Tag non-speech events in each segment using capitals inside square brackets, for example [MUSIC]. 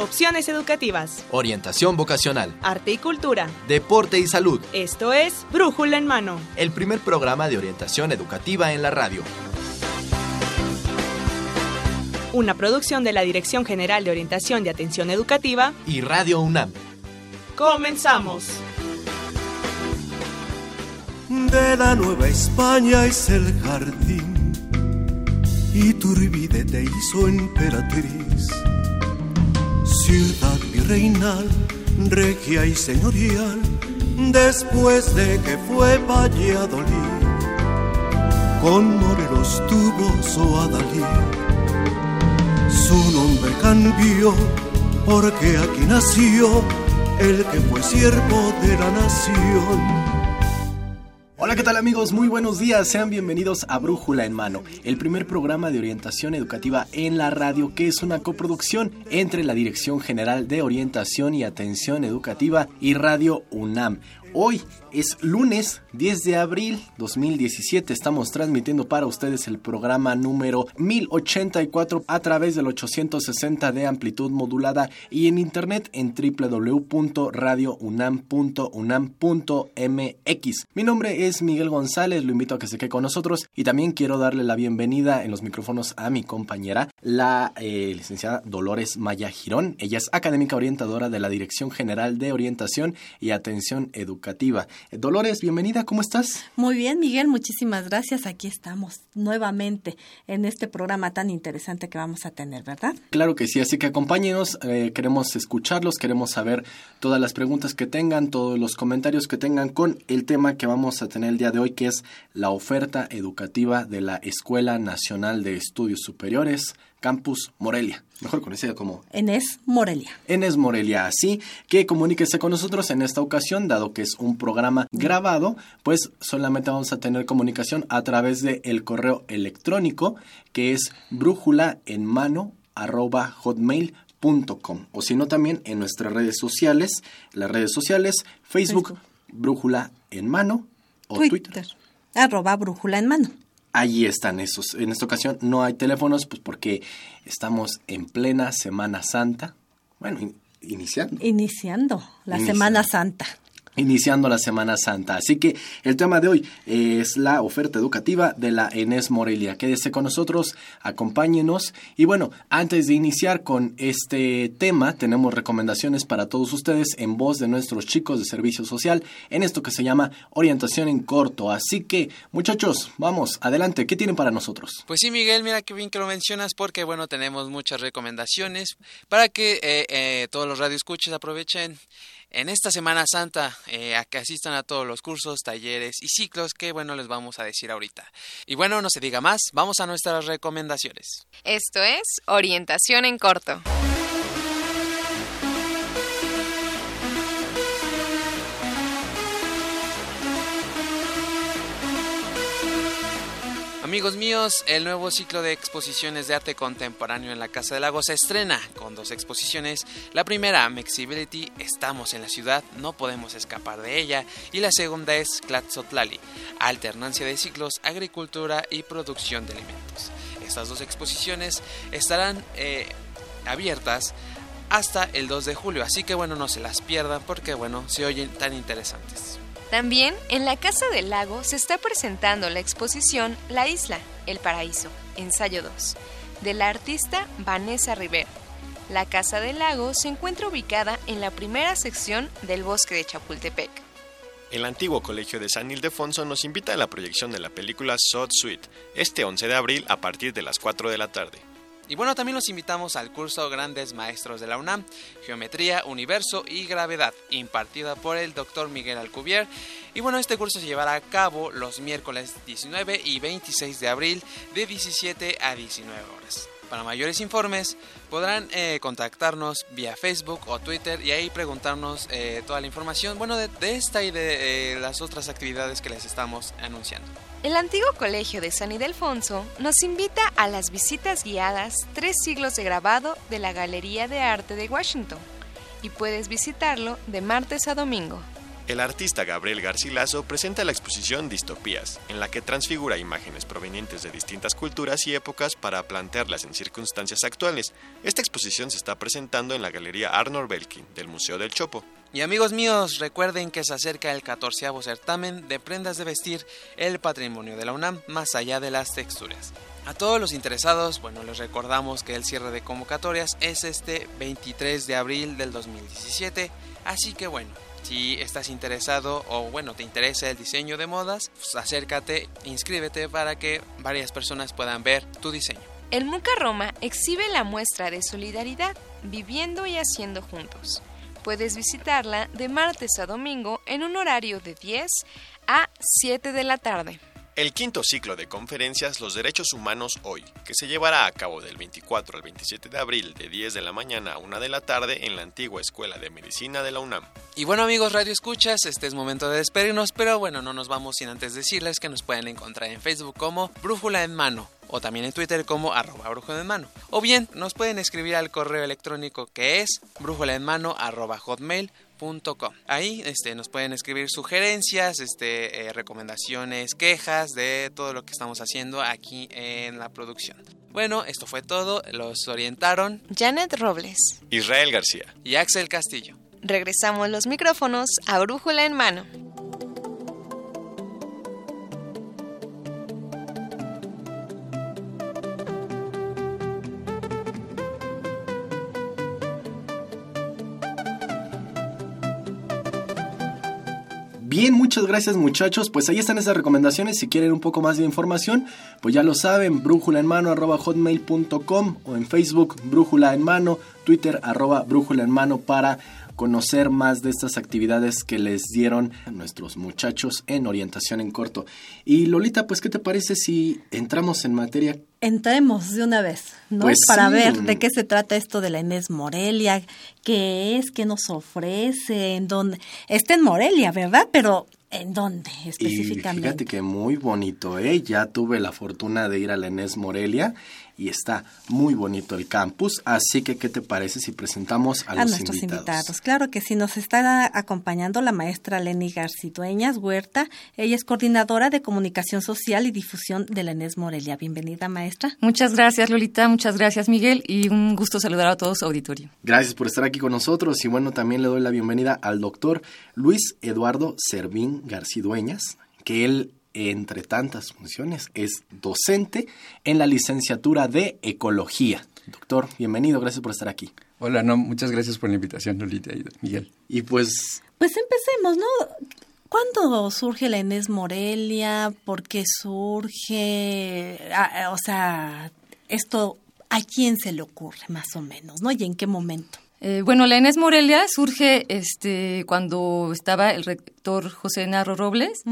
opciones educativas, orientación vocacional, arte y cultura, deporte y salud. Esto es Brújula en Mano, el primer programa de orientación educativa en la radio. Una producción de la Dirección General de Orientación de Atención Educativa y Radio UNAM. Comenzamos. De la Nueva España es el jardín y Turbide te hizo emperatriz. Ciudad virreinal, regia y señorial, después de que fue Valladolid. Con Morelos tuvo su Adalí. Su nombre cambió porque aquí nació el que fue siervo de la nación. Hola, ¿qué tal amigos? Muy buenos días. Sean bienvenidos a Brújula en Mano, el primer programa de orientación educativa en la radio que es una coproducción entre la Dirección General de Orientación y Atención Educativa y Radio UNAM. Hoy es lunes 10 de abril 2017. Estamos transmitiendo para ustedes el programa número 1084 a través del 860 de amplitud modulada y en internet en www.radiounam.unam.mx. Mi nombre es Miguel González, lo invito a que se quede con nosotros y también quiero darle la bienvenida en los micrófonos a mi compañera, la eh, licenciada Dolores Maya Girón. Ella es académica orientadora de la Dirección General de Orientación y Atención Educativa educativa. Dolores, bienvenida, ¿cómo estás? Muy bien, Miguel, muchísimas gracias. Aquí estamos nuevamente en este programa tan interesante que vamos a tener, ¿verdad? Claro que sí, así que acompáñenos, eh, queremos escucharlos, queremos saber todas las preguntas que tengan, todos los comentarios que tengan con el tema que vamos a tener el día de hoy, que es la oferta educativa de la Escuela Nacional de Estudios Superiores Campus Morelia, mejor conocida como Enes Morelia. Enes Morelia, así que comuníquese con nosotros en esta ocasión, dado que es un programa grabado, pues solamente vamos a tener comunicación a través de el correo electrónico que es brújula en mano o si no también en nuestras redes sociales, las redes sociales Facebook, brújula en mano o Twitter. Twitter. Arroba brújula en mano ahí están esos. En esta ocasión no hay teléfonos, pues porque estamos en plena Semana Santa. Bueno, iniciando. Iniciando la Semana Santa iniciando la Semana Santa. Así que el tema de hoy es la oferta educativa de la Enes Morelia. Quédese con nosotros, acompáñenos. Y bueno, antes de iniciar con este tema, tenemos recomendaciones para todos ustedes en voz de nuestros chicos de servicio social en esto que se llama orientación en corto. Así que, muchachos, vamos, adelante, ¿qué tienen para nosotros? Pues sí, Miguel, mira qué bien que lo mencionas porque, bueno, tenemos muchas recomendaciones para que eh, eh, todos los radioescuches aprovechen en esta Semana Santa eh, a que asistan a todos los cursos, talleres y ciclos que bueno les vamos a decir ahorita. Y bueno, no se diga más, vamos a nuestras recomendaciones. Esto es Orientación en Corto. Amigos míos, el nuevo ciclo de exposiciones de arte contemporáneo en la Casa del Lago se estrena con dos exposiciones. La primera, Mexibility, Estamos en la ciudad, no podemos escapar de ella. Y la segunda es Tlatzotlali, Alternancia de ciclos, agricultura y producción de alimentos. Estas dos exposiciones estarán eh, abiertas hasta el 2 de julio, así que bueno, no se las pierdan porque bueno, se oyen tan interesantes. También en la Casa del Lago se está presentando la exposición La Isla, El Paraíso, ensayo 2, de la artista Vanessa Rivera. La Casa del Lago se encuentra ubicada en la primera sección del bosque de Chapultepec. El antiguo colegio de San Ildefonso nos invita a la proyección de la película Sod Suite, este 11 de abril a partir de las 4 de la tarde. Y bueno, también los invitamos al curso Grandes Maestros de la UNAM, Geometría, Universo y Gravedad, impartida por el doctor Miguel Alcubier. Y bueno, este curso se llevará a cabo los miércoles 19 y 26 de abril de 17 a 19 horas. Para mayores informes podrán eh, contactarnos vía Facebook o Twitter y ahí preguntarnos eh, toda la información, bueno, de, esta y de eh, las otras actividades que les estamos anunciando. El antiguo colegio de San Ildefonso nos invita a las visitas guiadas Tres siglos de grabado de la Galería de Arte de Washington y puedes visitarlo de martes a domingo. El artista Gabriel Garcilaso presenta la exposición Distopías, en la que transfigura imágenes provenientes de distintas culturas y épocas para plantearlas en circunstancias actuales. Esta exposición se está presentando en la Galería Arnold Belkin del Museo del Chopo. Y amigos míos, recuerden que se acerca el 14 certamen de prendas de vestir, el patrimonio de la UNAM, más allá de las texturas. A todos los interesados, bueno, les recordamos que el cierre de convocatorias es este 23 de abril del 2017, así que bueno, si estás interesado o bueno, te interesa el diseño de modas, pues acércate, inscríbete para que varias personas puedan ver tu diseño. El Muca Roma exhibe la muestra de solidaridad, viviendo y haciendo juntos. Puedes visitarla de martes a domingo en un horario de 10 a 7 de la tarde. El quinto ciclo de conferencias Los Derechos Humanos Hoy, que se llevará a cabo del 24 al 27 de abril de 10 de la mañana a 1 de la tarde en la antigua Escuela de Medicina de la UNAM. Y bueno amigos Radio Escuchas, este es momento de despedirnos, pero bueno, no nos vamos sin antes decirles que nos pueden encontrar en Facebook como Brújula en Mano o también en Twitter como arroba brújula en mano. O bien nos pueden escribir al correo electrónico que es brújula en mano arroba hotmail Ahí este, nos pueden escribir sugerencias, este, eh, recomendaciones, quejas de todo lo que estamos haciendo aquí en la producción. Bueno, esto fue todo. Los orientaron Janet Robles, Israel García y Axel Castillo. Regresamos los micrófonos a Brújula en mano. Bien, muchas gracias muchachos. Pues ahí están esas recomendaciones. Si quieren un poco más de información, pues ya lo saben, brújula en mano arroba hotmail.com o en Facebook brújula en mano, Twitter arroba brújula en mano para conocer más de estas actividades que les dieron a nuestros muchachos en orientación en corto. Y Lolita, pues, ¿qué te parece si entramos en materia? Entremos de una vez, ¿no? Pues Para sí. ver de qué se trata esto de la Inés Morelia, qué es, qué nos ofrece, en dónde. Está en Morelia, ¿verdad? Pero ¿en dónde Y específicamente? fíjate que muy bonito, ¿eh? Ya tuve la fortuna de ir a la Enes Morelia y está muy bonito el campus. Así que, ¿qué te parece si presentamos a, a los nuestros invitados? invitados. Claro que sí, nos está acompañando la maestra Leni Garcidueñas Huerta. Ella es coordinadora de comunicación social y difusión de la Inés Morelia. Bienvenida, maestra. Muchas gracias, Lolita. Muchas gracias, Miguel. Y un gusto saludar a todos auditorio. Gracias por estar aquí con nosotros y bueno, también le doy la bienvenida al doctor Luis Eduardo Servín Garcidueñas, que él, entre tantas funciones, es docente en la licenciatura de Ecología. Doctor, bienvenido, gracias por estar aquí. Hola, no, muchas gracias por la invitación, Lolita y Miguel. Y pues, Pues empecemos, ¿no? ¿Cuándo surge la Inés Morelia? ¿Por qué surge? Ah, ah, o sea, esto, ¿a quién se le ocurre más o menos, no? ¿Y en qué momento? Eh, bueno, la Inés Morelia surge este, cuando estaba el rector José Narro Robles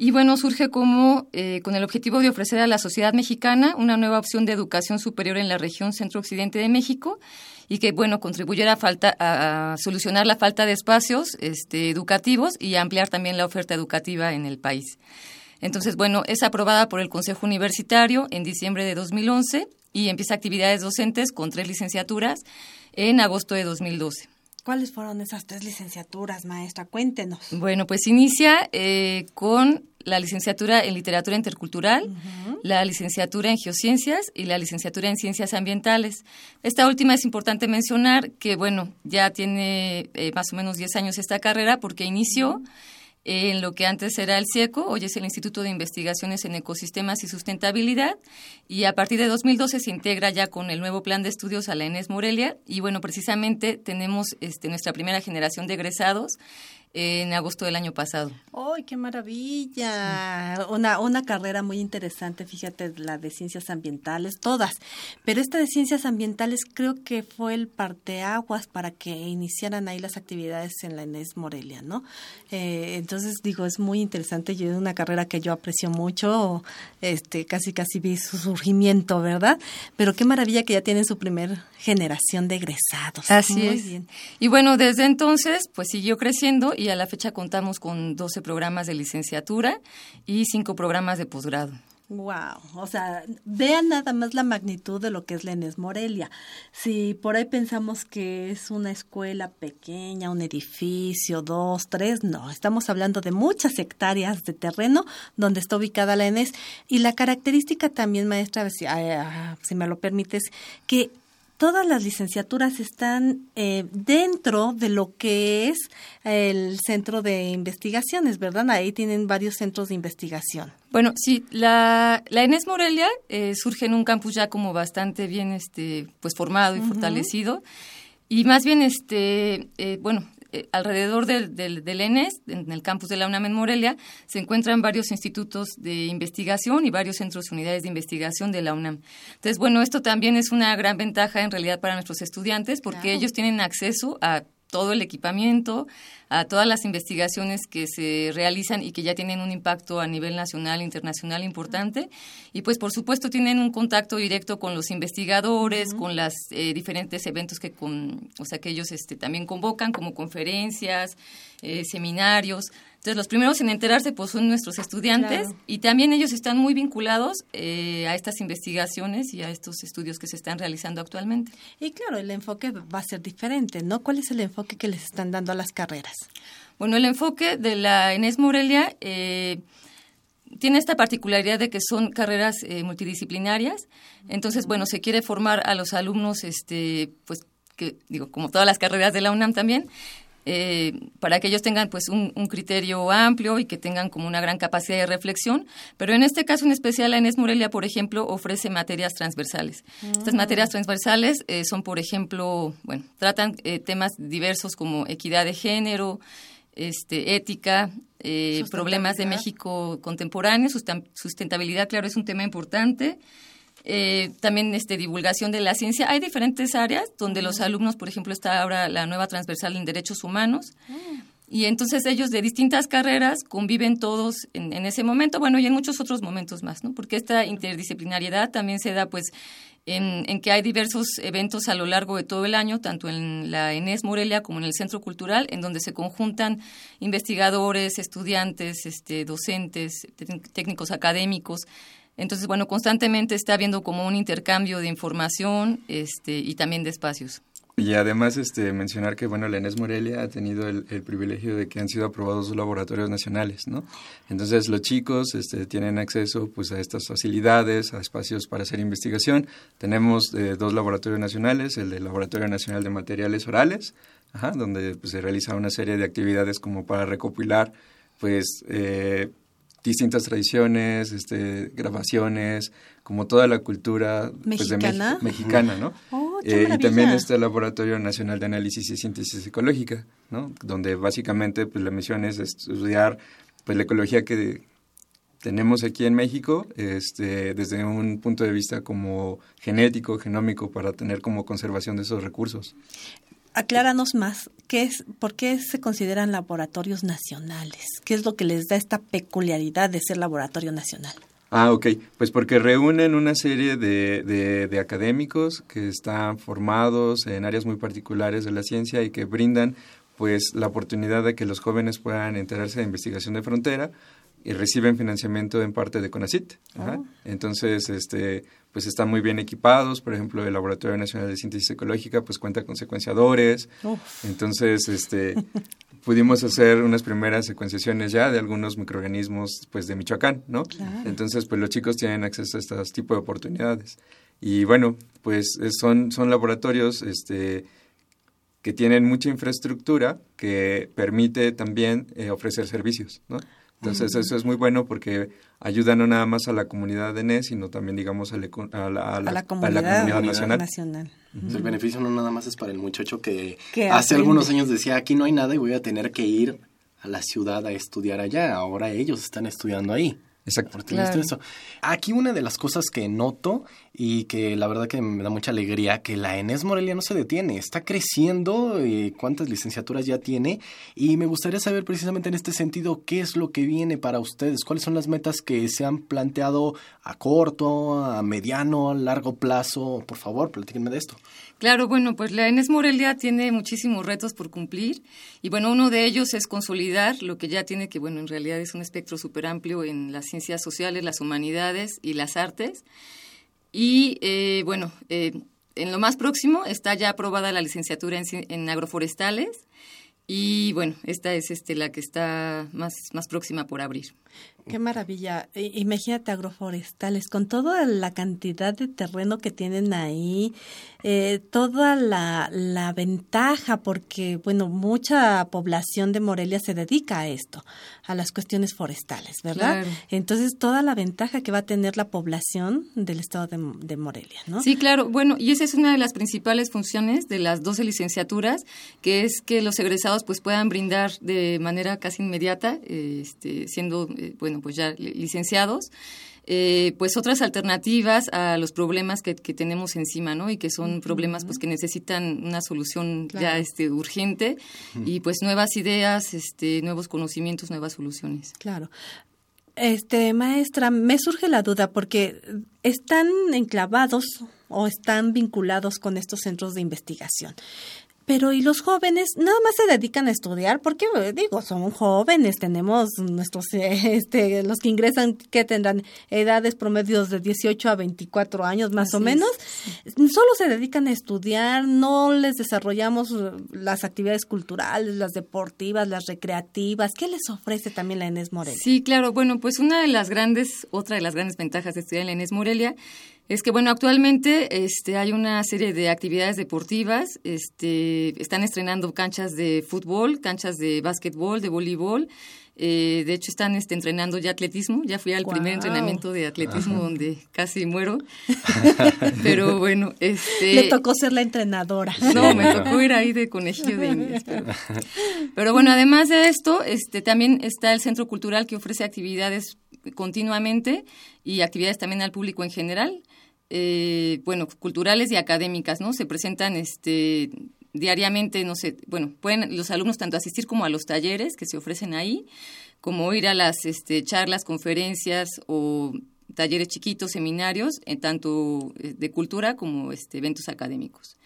y bueno, surge como eh, con el objetivo de ofrecer a la sociedad mexicana una nueva opción de educación superior en la región centro-occidente de México y que bueno, contribuyera a, falta, a, a solucionar la falta de espacios este, educativos y a ampliar también la oferta educativa en el país. Entonces, bueno, es aprobada por el Consejo Universitario en diciembre de 2011 y empieza actividades docentes con tres licenciaturas en agosto de 2012. ¿Cuáles fueron esas tres licenciaturas, maestra? Cuéntenos. Bueno, pues inicia eh, con la licenciatura en literatura intercultural, la licenciatura en geociencias y la licenciatura en ciencias ambientales. Esta última es importante mencionar que, bueno, ya tiene eh, más o menos 10 años esta carrera porque inició en lo que antes era el CIECO, hoy es el Instituto de Investigaciones en Ecosistemas y Sustentabilidad, y a partir de 2012 se integra ya con el nuevo plan de estudios a la ENES Morelia, y bueno, precisamente tenemos este, nuestra primera generación de egresados en agosto del año pasado. ¡Ay, qué maravilla! Una, una carrera muy interesante, fíjate, la de ciencias ambientales, todas. Pero esta de ciencias ambientales creo que fue el parteaguas para que iniciaran ahí las actividades en la ENES Morelia, ¿no? Eh, entonces, digo, es muy interesante y es una carrera que yo aprecio mucho, este, casi casi vi su surgimiento, ¿verdad? Pero qué maravilla que ya tienen su primer generación de egresados. Así Muy es. bien. Y bueno, desde entonces, pues siguió creciendo y a la fecha contamos con 12 programas de licenciatura y 5 programas de posgrado. Wow, o sea, vean nada más la magnitud de lo que es la Enes Morelia. Si por ahí pensamos que es una escuela pequeña, un edificio, dos, tres, no, estamos hablando de muchas hectáreas de terreno donde está ubicada la Enes. Y la característica también, maestra, si, ah, si me lo permites, que todas las licenciaturas están eh, dentro de lo que es el centro de investigaciones, ¿verdad? Ahí tienen varios centros de investigación. Bueno, sí, la, la Enes Morelia eh, surge en un campus ya como bastante bien este, pues formado y fortalecido. Y más bien, este, eh, bueno, eh, alrededor del, del, ENES, en el campus de la UNAM en Morelia, se encuentran varios institutos de investigación y varios centros y unidades de investigación de la UNAM. Entonces, bueno, esto también es una gran ventaja en realidad para nuestros estudiantes porque ellos tienen acceso a todo el equipamiento, a todas las investigaciones que se realizan y que ya tienen un impacto a nivel nacional, internacional importante. Y pues por supuesto tienen un contacto directo con los investigadores, con los eh, diferentes eventos que, con, o sea, que ellos este, también convocan, como conferencias, eh, seminarios. Entonces, los primeros en enterarse pues, son nuestros estudiantes y también ellos están muy vinculados eh, a estas investigaciones y a estos estudios que se están realizando actualmente. Y claro, el enfoque va a ser diferente, ¿no? ¿Cuál es el enfoque que les están dando a las carreras? Bueno, el enfoque de la Enes Morelia eh, tiene esta particularidad de que son carreras eh, multidisciplinarias. Entonces, bueno, se quiere formar a los alumnos, este, pues, que digo, como todas las carreras de la UNAM también, eh, para que ellos tengan pues un, criterio amplio y que tengan como una gran capacidad de reflexión. Pero en este caso en especial, la Enes Morelia, por ejemplo, ofrece materias transversales. Estas mm. materias transversales eh, son, por ejemplo, bueno, tratan eh, temas diversos como equidad de género, este, ética, problemas de México contemporáneo, sustentabilidad, claro, es un tema importante. Eh, también este, divulgación de la ciencia. Hay diferentes áreas donde los alumnos, por ejemplo, está ahora la nueva transversal en derechos humanos. Ah. Y entonces ellos de distintas carreras conviven todos en, ese momento, bueno, y en muchos otros momentos más, ¿no? Porque esta interdisciplinariedad también se da, pues, en, en, que hay diversos eventos a lo largo de todo el año, tanto en la ENES Morelia como en el Centro Cultural, en donde se conjuntan investigadores, estudiantes, este, docentes, técnicos académicos, entonces, bueno, constantemente está habiendo como un intercambio de información este, y también de espacios. Y además este, mencionar que bueno, la Morelia ha tenido el, privilegio de que han sido aprobados dos laboratorios nacionales, ¿no? Entonces los chicos este, tienen acceso pues, a estas facilidades, a espacios para hacer investigación. Tenemos eh, dos laboratorios nacionales, el del Laboratorio Nacional de Materiales Orales, donde pues, se realiza una serie de actividades como para recopilar pues eh, distintas tradiciones, este, grabaciones, como toda la cultura pues, mexicana, ¿no? Oh, eh, y también está el Laboratorio Nacional de Análisis y Síntesis Ecológica, ¿no? Donde básicamente pues, la misión es estudiar pues, la ecología que tenemos aquí en México este, desde un punto de vista como genético, genómico, para tener como conservación de esos recursos acláranos más, ¿qué es, ¿por qué se consideran laboratorios nacionales? ¿Qué es lo que les da esta peculiaridad de ser laboratorio nacional? Ah, ok. Pues porque reúnen una serie de, de, académicos que están formados en áreas muy particulares de la ciencia y que brindan pues la oportunidad de que los jóvenes puedan enterarse de investigación de frontera y reciben financiamiento en parte de CONACIT. Ah. Entonces, este, pues están muy bien equipados. Por ejemplo, el Laboratorio Nacional de Síntesis Ecológica pues cuenta con secuenciadores. Entonces, este, [LAUGHS] pudimos hacer unas primeras secuenciaciones ya de algunos microorganismos pues de Michoacán, ¿no? Entonces, pues los chicos tienen acceso a este tipo de oportunidades. Y bueno, pues son, son laboratorios este, que tienen mucha infraestructura que permite también eh, ofrecer servicios, ¿no? Entonces eso es muy bueno porque ayuda no nada más a la comunidad de NES, sino también, digamos, a, la, comunidad, nacional. El beneficio no nada más es para el muchacho que hace algunos años decía, aquí no hay nada y voy a tener que ir a la ciudad a estudiar allá. Ahora ellos están estudiando ahí. Exacto. Aquí una de las cosas que noto y que la verdad que me da mucha alegría que la Enes Morelia no se detiene, está creciendo, eh, cuántas licenciaturas ya tiene y me gustaría saber precisamente en este sentido qué es lo que viene para ustedes, cuáles son las metas que se han planteado a corto, a mediano, a largo plazo. Por favor, platíquenme de esto. Claro, bueno, pues la Enes Morelia tiene muchísimos retos por cumplir y bueno, uno de ellos es consolidar lo que ya tiene, que bueno, en realidad es un espectro súper amplio en la ciencia ciencias sociales, las humanidades y las artes. Y eh, bueno, eh, en lo más próximo está ya aprobada la licenciatura en, en agroforestales y bueno, esta es este, la que está más, más próxima por abrir. Qué maravilla. Imagínate agroforestales, con toda la cantidad de terreno que tienen ahí, eh, toda la, la ventaja, porque, bueno, mucha población de Morelia se dedica a esto, a las cuestiones forestales, ¿verdad? Entonces, toda la ventaja que va a tener la población del estado de, de, Morelia, ¿no? Sí, claro. Bueno, y esa es una de las principales funciones de las 12 licenciaturas, que es que los egresados pues puedan brindar de manera casi inmediata, este, siendo, eh, bueno, pues ya licenciados, eh, pues otras alternativas a los problemas que, tenemos encima, ¿no? Y que son problemas pues que necesitan una solución ya este urgente y pues nuevas ideas, este nuevos conocimientos, nuevas soluciones. Claro. Este, maestra, me surge la duda porque están enclavados o están vinculados con estos centros de investigación. Pero ¿y los jóvenes nada más se dedican a estudiar? Porque eh, digo, son jóvenes, tenemos nuestros, [LAUGHS] este, los que ingresan, que tendrán edades promedios de 18 a 24 años más o menos, solo se dedican a estudiar, no les desarrollamos eh, las actividades culturales, las deportivas, las recreativas. ¿Qué les ofrece también la Enes Morelia? Sí, claro, bueno, pues una de las grandes, otra de las grandes ventajas de estudiar en la Enes Morelia es que bueno, actualmente este, hay una serie de actividades deportivas, este, están estrenando canchas de fútbol, canchas de básquetbol, de voleibol, eh, de hecho están este, entrenando ya atletismo, ya fui al primer entrenamiento de atletismo donde casi muero, [LAUGHS] pero bueno, este... Le tocó ser la entrenadora. No, me tocó ir ahí de conejillo de indias. Pero, [LAUGHS] pero bueno, además de esto, este, también está el Centro Cultural que ofrece actividades continuamente y actividades también al público en general eh, bueno, culturales y académicas, ¿no? Se presentan este diariamente, no sé, bueno, pueden los alumnos tanto asistir como a los talleres que se ofrecen ahí, como ir a las este, charlas, conferencias o talleres chiquitos, seminarios, en tanto eh, de cultura como este, eventos académicos.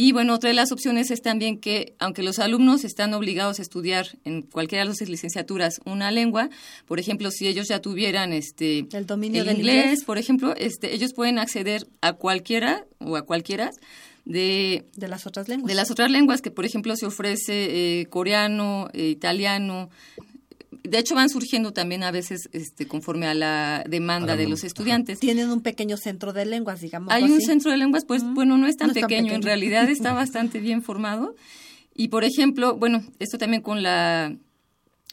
Y bueno, otra de las opciones es también que, aunque los alumnos están obligados a estudiar en cualquiera de las licenciaturas una lengua, por ejemplo, si ellos ya tuvieran este el dominio del inglés, por ejemplo, este, ellos pueden acceder a cualquiera o a cualquiera de, de las otras lenguas. De las otras lenguas, que por ejemplo se ofrece eh, coreano, eh, italiano, de hecho van surgiendo también a veces este, conforme a la demanda de los estudiantes. Tienen un pequeño centro de lenguas, digamos. Hay un centro de lenguas, pues bueno, no es tan, pequeño, en realidad está [LAUGHS] bastante bien formado. Y por ejemplo, bueno, esto también con la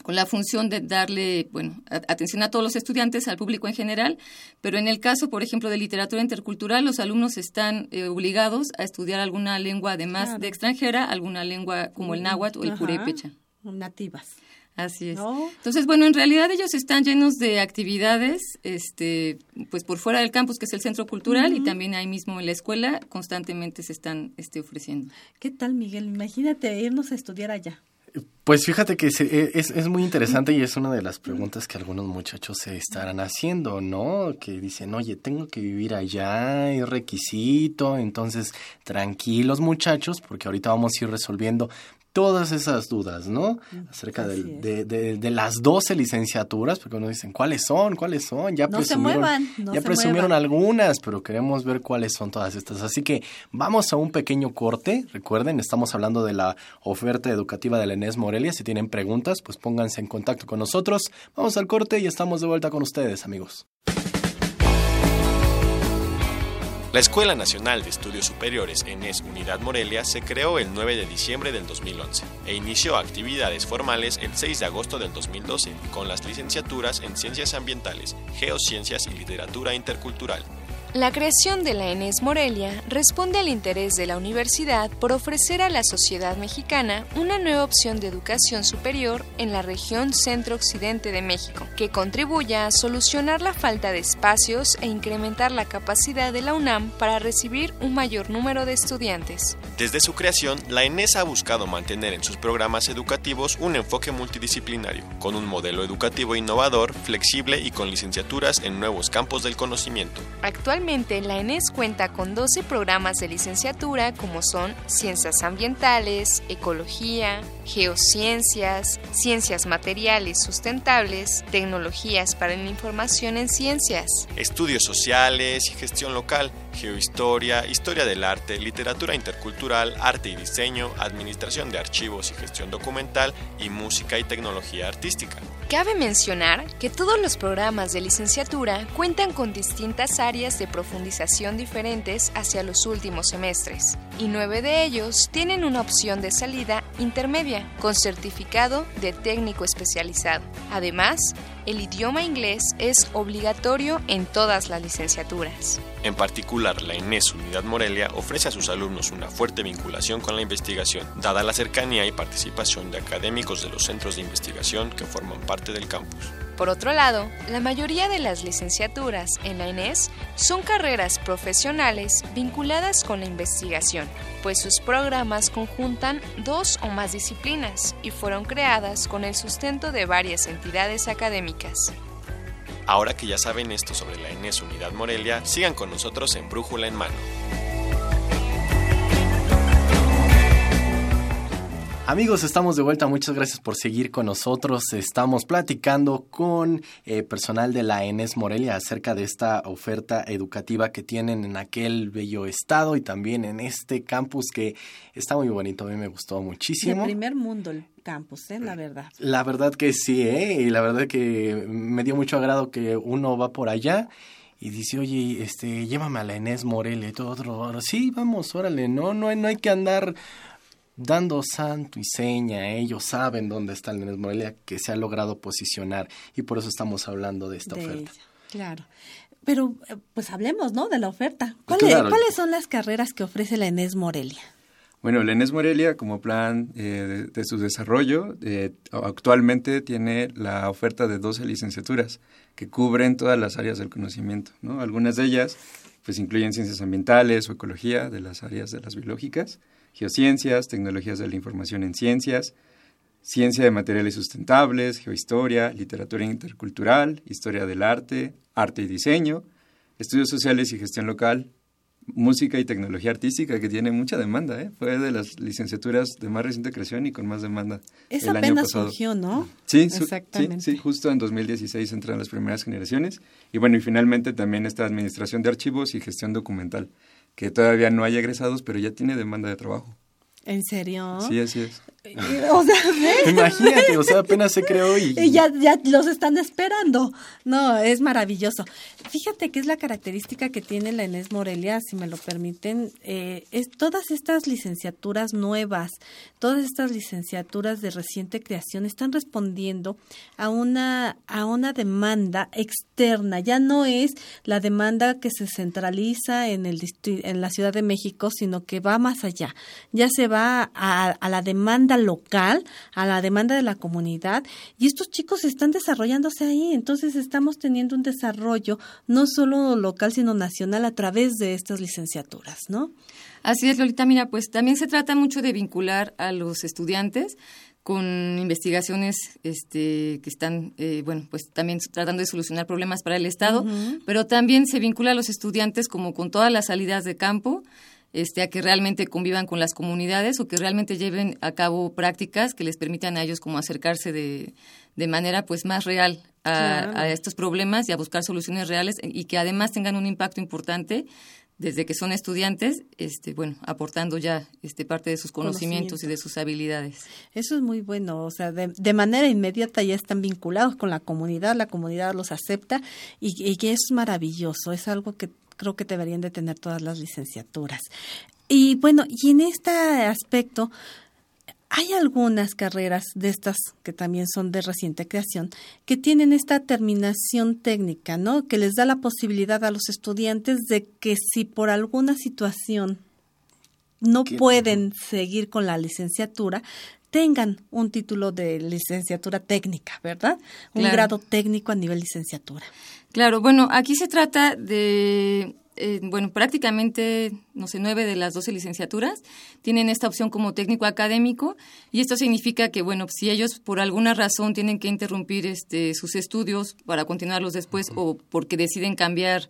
con la función de darle, bueno, atención a todos los estudiantes, al público en general, pero en el caso, por ejemplo, de literatura intercultural, los alumnos están eh, obligados a estudiar alguna lengua, además de extranjera, alguna lengua como el náhuatl o el purépecha. Nativas. Así es. Entonces, bueno, en realidad ellos están llenos de actividades, este, pues por fuera del campus, que es el centro cultural, y también ahí mismo en la escuela, constantemente se están este, ofreciendo. ¿Qué tal, Miguel? Imagínate irnos a estudiar allá. Pues fíjate que e, es, es, muy interesante y es una de las preguntas que algunos muchachos se estarán haciendo, ¿no? Que dicen, oye, tengo que vivir allá, es requisito, entonces tranquilos muchachos, porque ahorita vamos a ir resolviendo todas esas dudas, ¿no? Acerca de, de, las 12 licenciaturas, porque uno dicen, ¿cuáles son? ¿Cuáles son? Ya presumieron, ya presumieron algunas, pero queremos ver cuáles son todas estas. Así que vamos a un pequeño corte. Recuerden, estamos hablando de la oferta educativa de la Enes Morelia. Si tienen preguntas, pues pónganse en contacto con nosotros. Vamos al corte y estamos de vuelta con ustedes, amigos. La Escuela Nacional de Estudios Superiores ENES Unidad Morelia se creó el 9 de diciembre del 2011 e inició actividades formales el 6 de agosto del 2012 con las licenciaturas en Ciencias Ambientales, Geociencias y Literatura Intercultural. La creación de la ENES Morelia responde al interés de la universidad por ofrecer a la sociedad mexicana una nueva opción de educación superior en la región centro-occidente de México, que contribuya a solucionar la falta de espacios e incrementar la capacidad de la UNAM para recibir un mayor número de estudiantes. Desde su creación, la ENES ha buscado mantener en sus programas educativos un enfoque multidisciplinario, con un modelo educativo innovador, flexible y con licenciaturas en nuevos campos del conocimiento. Actualmente, La ENES cuenta con 12 programas de licenciatura como son Ciencias Ambientales, Ecología, Geociencias, Ciencias Materiales Sustentables, Tecnologías para la Información en Ciencias, Estudios Sociales y Gestión Local, Geohistoria, Historia del Arte, Literatura Intercultural, Arte y Diseño, Administración de Archivos y Gestión Documental y Música y Tecnología Artística. Cabe mencionar que todos los programas de licenciatura cuentan con distintas áreas de profundización diferentes hacia los últimos semestres, y nueve de ellos tienen una opción de salida intermedia, con certificado de técnico especializado. Además, el idioma inglés es obligatorio en todas las licenciaturas. En particular, la ENES Unidad Morelia ofrece a sus alumnos una fuerte vinculación con la investigación, dada la cercanía y participación de académicos de los centros de investigación que forman parte del campus. Por otro lado, la mayoría de las licenciaturas en la ENES son carreras profesionales vinculadas con la investigación, pues sus programas conjuntan dos o más disciplinas y fueron creadas con el sustento de varias entidades académicas. Ahora que ya saben esto sobre la ENES Unidad Morelia, sigan con nosotros en Brújula en Mano. Amigos, estamos de vuelta. Muchas gracias por seguir con nosotros. Estamos platicando con eh, personal de la ENES Morelia acerca de esta oferta educativa que tienen en aquel bello estado y también en este campus que está muy bonito. A mí me gustó muchísimo. De primer mundo el campus, ¿eh? la verdad. La verdad que sí, ¿eh? Y la verdad que me dio mucho agrado que uno va por allá y dice, oye, este, llévame a la Enes Morelia y todo otro. Sí, vamos, órale, no, no, no hay que andar dando santo y seña, ellos saben dónde está el Enes Morelia, que se ha logrado posicionar y por eso estamos hablando de esta De oferta. ella, claro. Pero, eh, pues hablemos, ¿no? De la oferta. Pues ¿Cuáles, claro. ¿Cuáles son las carreras que ofrece la Enes Morelia? Bueno, el ENES Morelia, como plan eh, de, de su desarrollo, eh, actualmente tiene la oferta de 12 licenciaturas que cubren todas las áreas del conocimiento. ¿no? Algunas de ellas pues, incluyen ciencias ambientales o ecología de las áreas de las biológicas, geociencias, tecnologías de la información en ciencias, ciencia de materiales sustentables, geohistoria, literatura intercultural, historia del arte, arte y diseño, estudios sociales y gestión local, música y tecnología artística, que tiene mucha demanda. ¿eh? Fue de las licenciaturas de más reciente creación y con más demanda. Esa el año apenas pasado. surgió, ¿no? Sí, su- sí, Exactamente. sí, justo en 2016 entran las primeras generaciones. Y bueno, y finalmente también esta administración de archivos y gestión documental, que todavía no hay egresados, pero ya tiene demanda de trabajo. ¿En serio? Sí, así es. [LAUGHS] O sea, ¿ves? [LAUGHS] Imagínate, o sea, apenas se creó y... [LAUGHS] Y ya, ya los están esperando. No, es maravilloso. Fíjate que es la característica que tiene la Enes Morelia, si me lo permiten, eh, es todas estas licenciaturas nuevas, todas estas licenciaturas de reciente creación están respondiendo a una a una demanda externa. Ya no es la demanda que se centraliza en el en la Ciudad de México, sino que va más allá. Ya se va a, a la demanda local, a la demanda de la comunidad, y estos chicos están desarrollándose ahí. Entonces estamos teniendo un desarrollo no solo local, sino nacional a través de estas licenciaturas, ¿no? Así es, Lolita. Mira, pues también se trata mucho de vincular a los estudiantes con investigaciones este, que están, eh, bueno, pues también tratando de solucionar problemas para el Estado, pero también se vincula a los estudiantes como con todas las salidas de campo, este, a que realmente convivan con las comunidades o que realmente lleven a cabo prácticas que les permitan a ellos como acercarse de, de manera pues más real a, Claro. a estos problemas y a buscar soluciones reales y que además tengan un impacto importante desde que son estudiantes, este, bueno, aportando ya este parte de sus conocimientos y de sus habilidades. Eso es muy bueno, o sea, de, de manera inmediata ya están vinculados con la comunidad, la comunidad los acepta y, y que es maravilloso, es algo que creo que deberían de tener todas las licenciaturas. Y bueno, y en este aspecto, hay algunas carreras de estas que también son de reciente creación que tienen esta terminación técnica, ¿no? Que les da la posibilidad a los estudiantes de que si por alguna situación no pueden seguir con la licenciatura, tengan un título de licenciatura técnica, ¿verdad? Un Claro. grado técnico a nivel licenciatura. Claro, bueno, aquí se trata de, eh, bueno, prácticamente, no sé, nueve de las doce licenciaturas tienen esta opción como técnico académico y esto significa que, bueno, si ellos por alguna razón tienen que interrumpir este, sus estudios para continuarlos después o porque deciden cambiar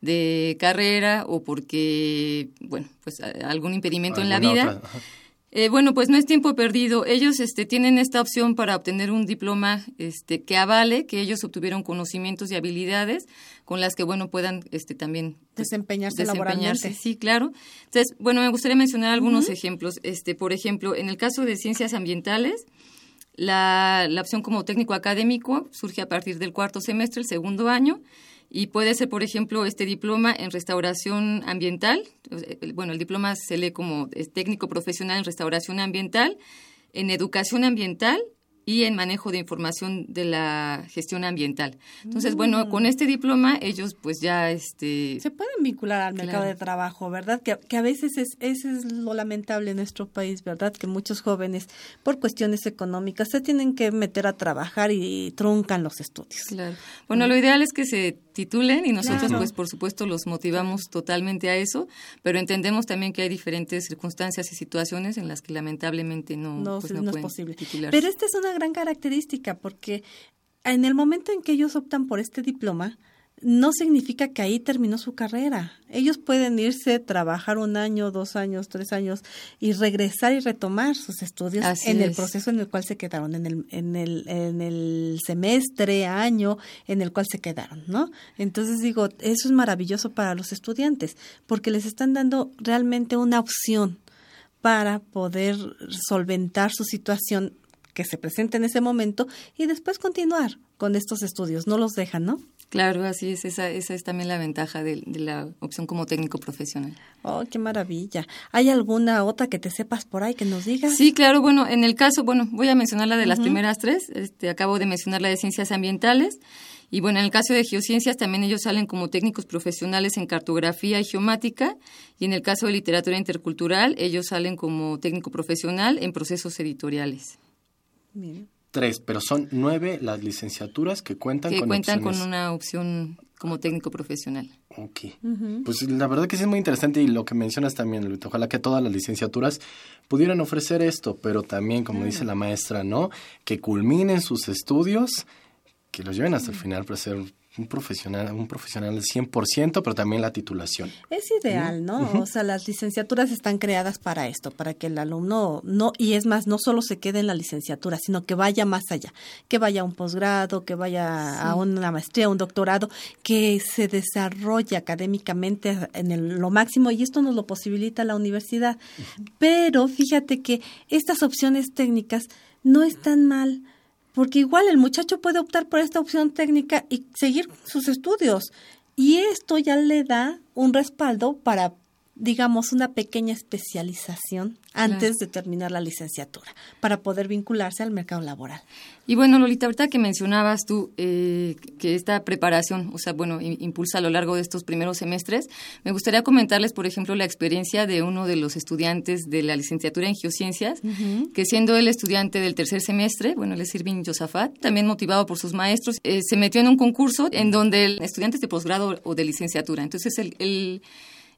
de carrera o porque, bueno, pues algún impedimento en la vida. Eh, bueno, pues no es tiempo perdido. Ellos este, tienen esta opción para obtener un diploma este, que avale que ellos obtuvieron conocimientos y habilidades con las que, bueno, puedan este, también pues, desempeñarse, laboralmente. Sí, claro. Entonces, bueno, me gustaría mencionar algunos ejemplos. Este, por ejemplo, en el caso de ciencias ambientales, la, la opción como técnico académico surge a partir del cuarto semestre, el segundo año, y puede ser, por ejemplo, este diploma en restauración ambiental. Bueno, el diploma se lee como técnico profesional en restauración ambiental, en educación ambiental y en manejo de información de la gestión ambiental. Entonces, bueno, mm. con este diploma ellos pues ya este se pueden vincular al mercado de trabajo, ¿verdad? Que, que a veces es ese es lo lamentable en nuestro país, ¿verdad? Que muchos jóvenes por cuestiones económicas se tienen que meter a trabajar y truncan los estudios. Claro. Bueno, lo ideal es que se titulen y nosotros pues por supuesto los motivamos totalmente a eso, pero entendemos también que hay diferentes circunstancias y situaciones en las que lamentablemente no, no, pues, es posible. Pero esta es una gran característica porque en el momento en que ellos optan por este diploma, no significa que ahí terminó su carrera. Ellos pueden irse, trabajar un año, dos años, tres años y regresar y retomar sus estudios en el proceso en el cual se quedaron, en el, en, el, en el semestre, año en el cual se quedaron, ¿no? Entonces digo, eso es maravilloso para los estudiantes porque les están dando realmente una opción para poder solventar su situación que se presente en ese momento y después continuar con estos estudios. No los dejan, ¿no? Claro, así es. Esa, esa es también la ventaja de, la opción como técnico profesional. Oh, qué maravilla. ¿Hay alguna otra que te sepas por ahí que nos digas? Sí, claro. Bueno, en el caso, bueno, voy a mencionar la de las primeras tres. Este, acabo de mencionar la de ciencias ambientales. Y bueno, en el caso de geociencias también ellos salen como técnicos profesionales en cartografía y geomática. Y en el caso de literatura intercultural, ellos salen como técnico profesional en procesos editoriales. Tres, pero son nueve las licenciaturas que cuentan que con cuentan con una opción como técnico profesional. Ok. Pues la verdad que sí es muy interesante y lo que mencionas también, Luis, ojalá que todas las licenciaturas pudieran ofrecer esto, pero también, como dice la maestra, ¿no? Que culminen sus estudios, que los lleven hasta el final para ser un profesional, un profesional al 100%, pero también la titulación. Es ideal, ¿no? O sea, las licenciaturas están creadas para esto, para que el alumno no, y es más, no solo se quede en la licenciatura, sino que vaya más allá, que vaya a un posgrado, que vaya a una maestría, un doctorado, que se desarrolle académicamente en lo máximo, y esto nos lo posibilita la universidad. Pero fíjate que estas opciones técnicas no están mal porque igual el muchacho puede optar por esta opción técnica y seguir sus estudios. Y esto ya le da un respaldo para digamos, una pequeña especialización antes de terminar la licenciatura para poder vincularse al mercado laboral. Y bueno, Lolita, ahorita que mencionabas tú eh, que esta preparación, o sea, bueno, impulsa a lo largo de estos primeros semestres, me gustaría comentarles, por ejemplo, la experiencia de uno de los estudiantes de la licenciatura en geociencias, que siendo el estudiante del tercer semestre, bueno, él es Irving Josafat, también motivado por sus maestros, eh, se metió en un concurso en donde el estudiante de posgrado o de licenciatura, entonces el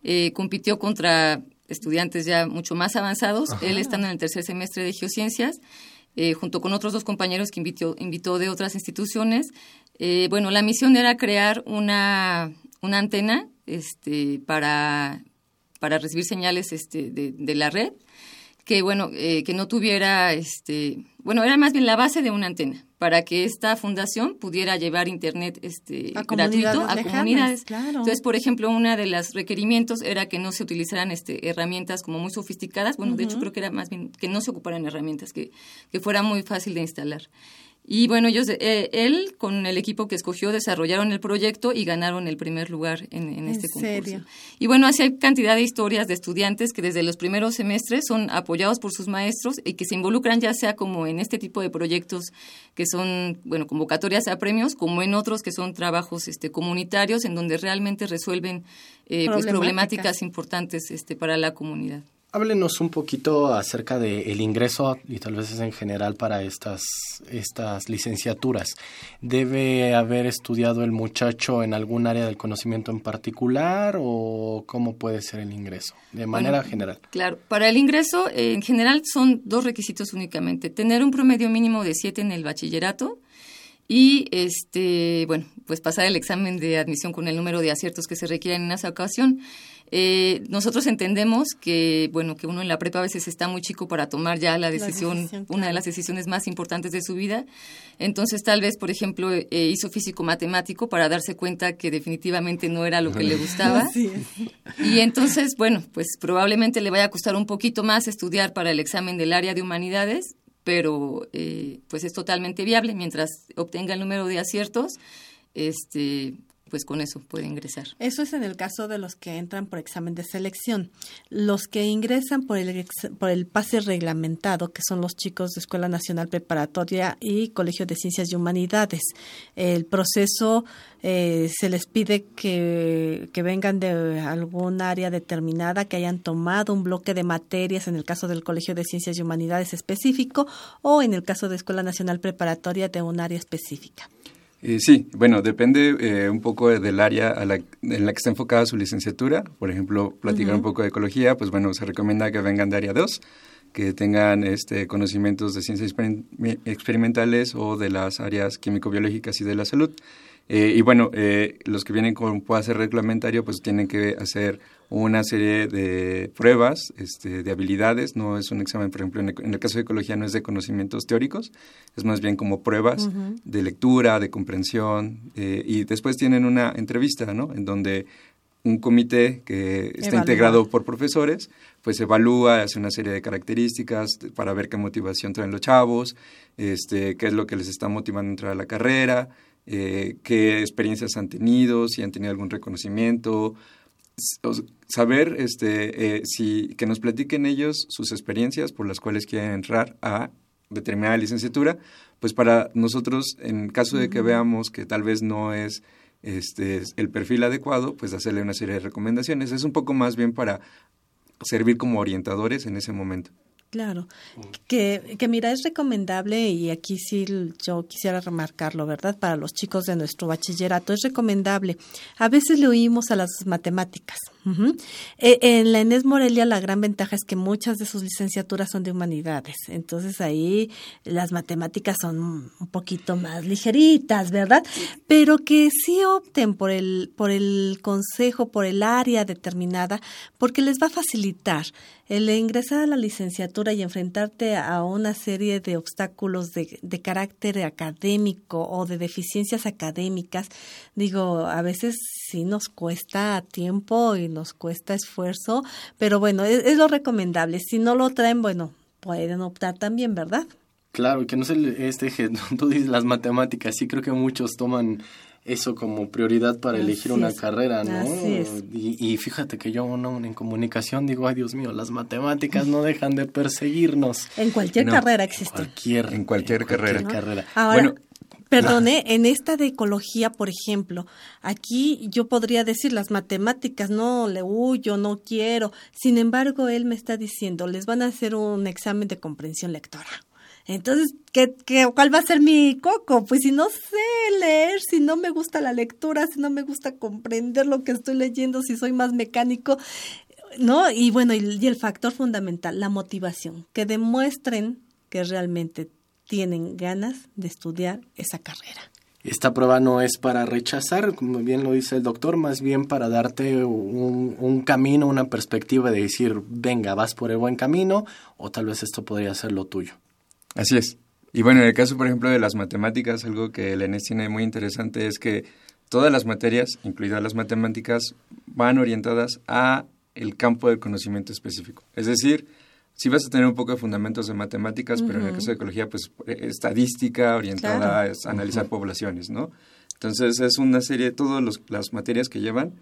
eh, compitió contra estudiantes ya mucho más avanzados. Él está en el tercer semestre de geociencias, eh, junto con otros dos compañeros que invitó, invitó de otras instituciones. Eh, bueno, la misión era crear una, una antena este, para, para recibir señales este, de, de la red que bueno eh, que no tuviera este bueno era más bien la base de una antena para que esta fundación pudiera llevar internet este gratuito a comunidades. entonces por ejemplo una de los requerimientos era que no se utilizaran este herramientas como muy sofisticadas. Bueno de hecho creo que era más bien que no se ocuparan herramientas que que fuera muy fácil de instalar y bueno, ellos, eh, él con el equipo que escogió desarrollaron el proyecto y ganaron el primer lugar en, este concurso. Y bueno, así hay cantidad de historias de estudiantes que desde los primeros semestres son apoyados por sus maestros y que se involucran ya sea como en este tipo de proyectos que son, bueno, convocatorias a premios, como en otros que son trabajos este, comunitarios en donde realmente resuelven eh, pues, problemáticas importantes este, para la comunidad. Háblenos un poquito acerca del ingreso y tal vez es en general para estas, estas licenciaturas. ¿Debe haber estudiado el muchacho en algún área del conocimiento en particular o cómo puede ser el ingreso de manera general? Claro, para el ingreso en general son dos requisitos únicamente. Tener un promedio mínimo de siete en el bachillerato y este bueno pues pasar el examen de admisión con el número de aciertos que se requieren en esa ocasión eh, nosotros entendemos que bueno que uno en la prepa a veces está muy chico para tomar ya la decisión, una de las decisiones más importantes de su vida. Entonces tal vez por ejemplo eh, hizo físico matemático para darse cuenta que definitivamente no era lo que le [LAUGHS] gustaba. Y entonces bueno pues probablemente le vaya a costar un poquito más estudiar para el examen del área de humanidades pero eh, pues es totalmente viable. Mientras obtenga el número de aciertos este pues con eso puede ingresar. Eso es en el caso de los que entran por examen de selección. Los que ingresan por el, por el pase reglamentado, que son los chicos de Escuela Nacional Preparatoria y Colegio de Ciencias y Humanidades. El proceso eh, se les pide que, que vengan de algún área determinada, que hayan tomado un bloque de materias, en el caso del Colegio de Ciencias y Humanidades específico, o en el caso de Escuela Nacional Preparatoria de un área específica. Eh, sí, bueno, depende eh, un poco del área en la que está enfocada su licenciatura. Por ejemplo, platicar un poco de ecología, pues bueno, se recomienda que vengan de área 2, que tengan este, conocimientos de ciencias experimentales o de las áreas químico-biológicas y de la salud. Eh, y bueno, los que vienen con pase reglamentario, pues tienen que hacer una serie de pruebas este, de habilidades, no es un examen, por ejemplo, en el, caso de ecología no es de conocimientos teóricos, es más bien como pruebas de lectura, de comprensión, eh, y después tienen una entrevista, ¿no? En donde un comité que está integrado por profesores, pues evalúa, hace una serie de características para ver qué motivación traen los chavos, este, qué es lo que les está motivando a entrar a la carrera, eh, qué experiencias han tenido, si han tenido algún reconocimiento, saber este, eh, si, que nos platiquen ellos sus experiencias por las cuales quieren entrar a determinada licenciatura, pues para nosotros, en caso de que veamos que tal vez no es este, el perfil adecuado, pues hacerle una serie de recomendaciones. Es un poco más bien para servir como orientadores en ese momento. Claro, que, que mira, es recomendable y aquí sí yo quisiera remarcarlo, ¿verdad? Para los chicos de nuestro bachillerato es recomendable. A veces le oímos a las matemáticas. E, en la Enes Morelia la gran ventaja es que muchas de sus licenciaturas son de humanidades. Entonces ahí las matemáticas son un poquito más ligeritas, ¿verdad? Pero que sí opten por el, por el consejo, por el área determinada, porque les va a facilitar el ingresar a la licenciatura y enfrentarte a una serie de obstáculos de, de carácter académico o de deficiencias académicas, digo, a veces sí nos cuesta tiempo y nos cuesta esfuerzo, pero bueno, es, es lo recomendable. Si no lo traen, bueno, pueden optar también, ¿verdad? Claro, que no se este, [LAUGHS] tú dices las matemáticas, sí creo que muchos toman eso como prioridad para elegir una carrera, ¿no? Y, fíjate que yo no, en comunicación digo, ay Dios mío, las matemáticas no dejan de perseguirnos. En cualquier carrera existe. en cualquier, carrera. carrera. Ahora, Perdone, en esta de ecología, por ejemplo, aquí yo podría decir las matemáticas, no le huyo, no quiero. Sin embargo, él me está diciendo, les van a hacer un examen de comprensión lectora. Entonces, ¿qué, qué, cuál va a ser mi coco? Pues si no sé leer, si no me gusta la lectura, si no me gusta comprender lo que estoy leyendo, si soy más mecánico, ¿no? Y bueno, y, y el factor fundamental, la motivación, que demuestren que realmente tienen ganas de estudiar esa carrera. Esta prueba no es para rechazar, como bien lo dice el doctor, más bien para darte un, un, camino, una perspectiva de decir, venga, vas por el buen camino o tal vez esto podría ser lo tuyo. Así es. Y bueno, en el caso, por ejemplo, de las matemáticas, algo que el ENES tiene muy interesante es que todas las materias, incluidas las matemáticas, van orientadas a el campo del conocimiento específico. Es decir, sí vas a tener un poco de fundamentos de matemáticas, pero en el caso de ecología, pues estadística orientada a analizar poblaciones, ¿no? Entonces es una serie, todas las materias que llevan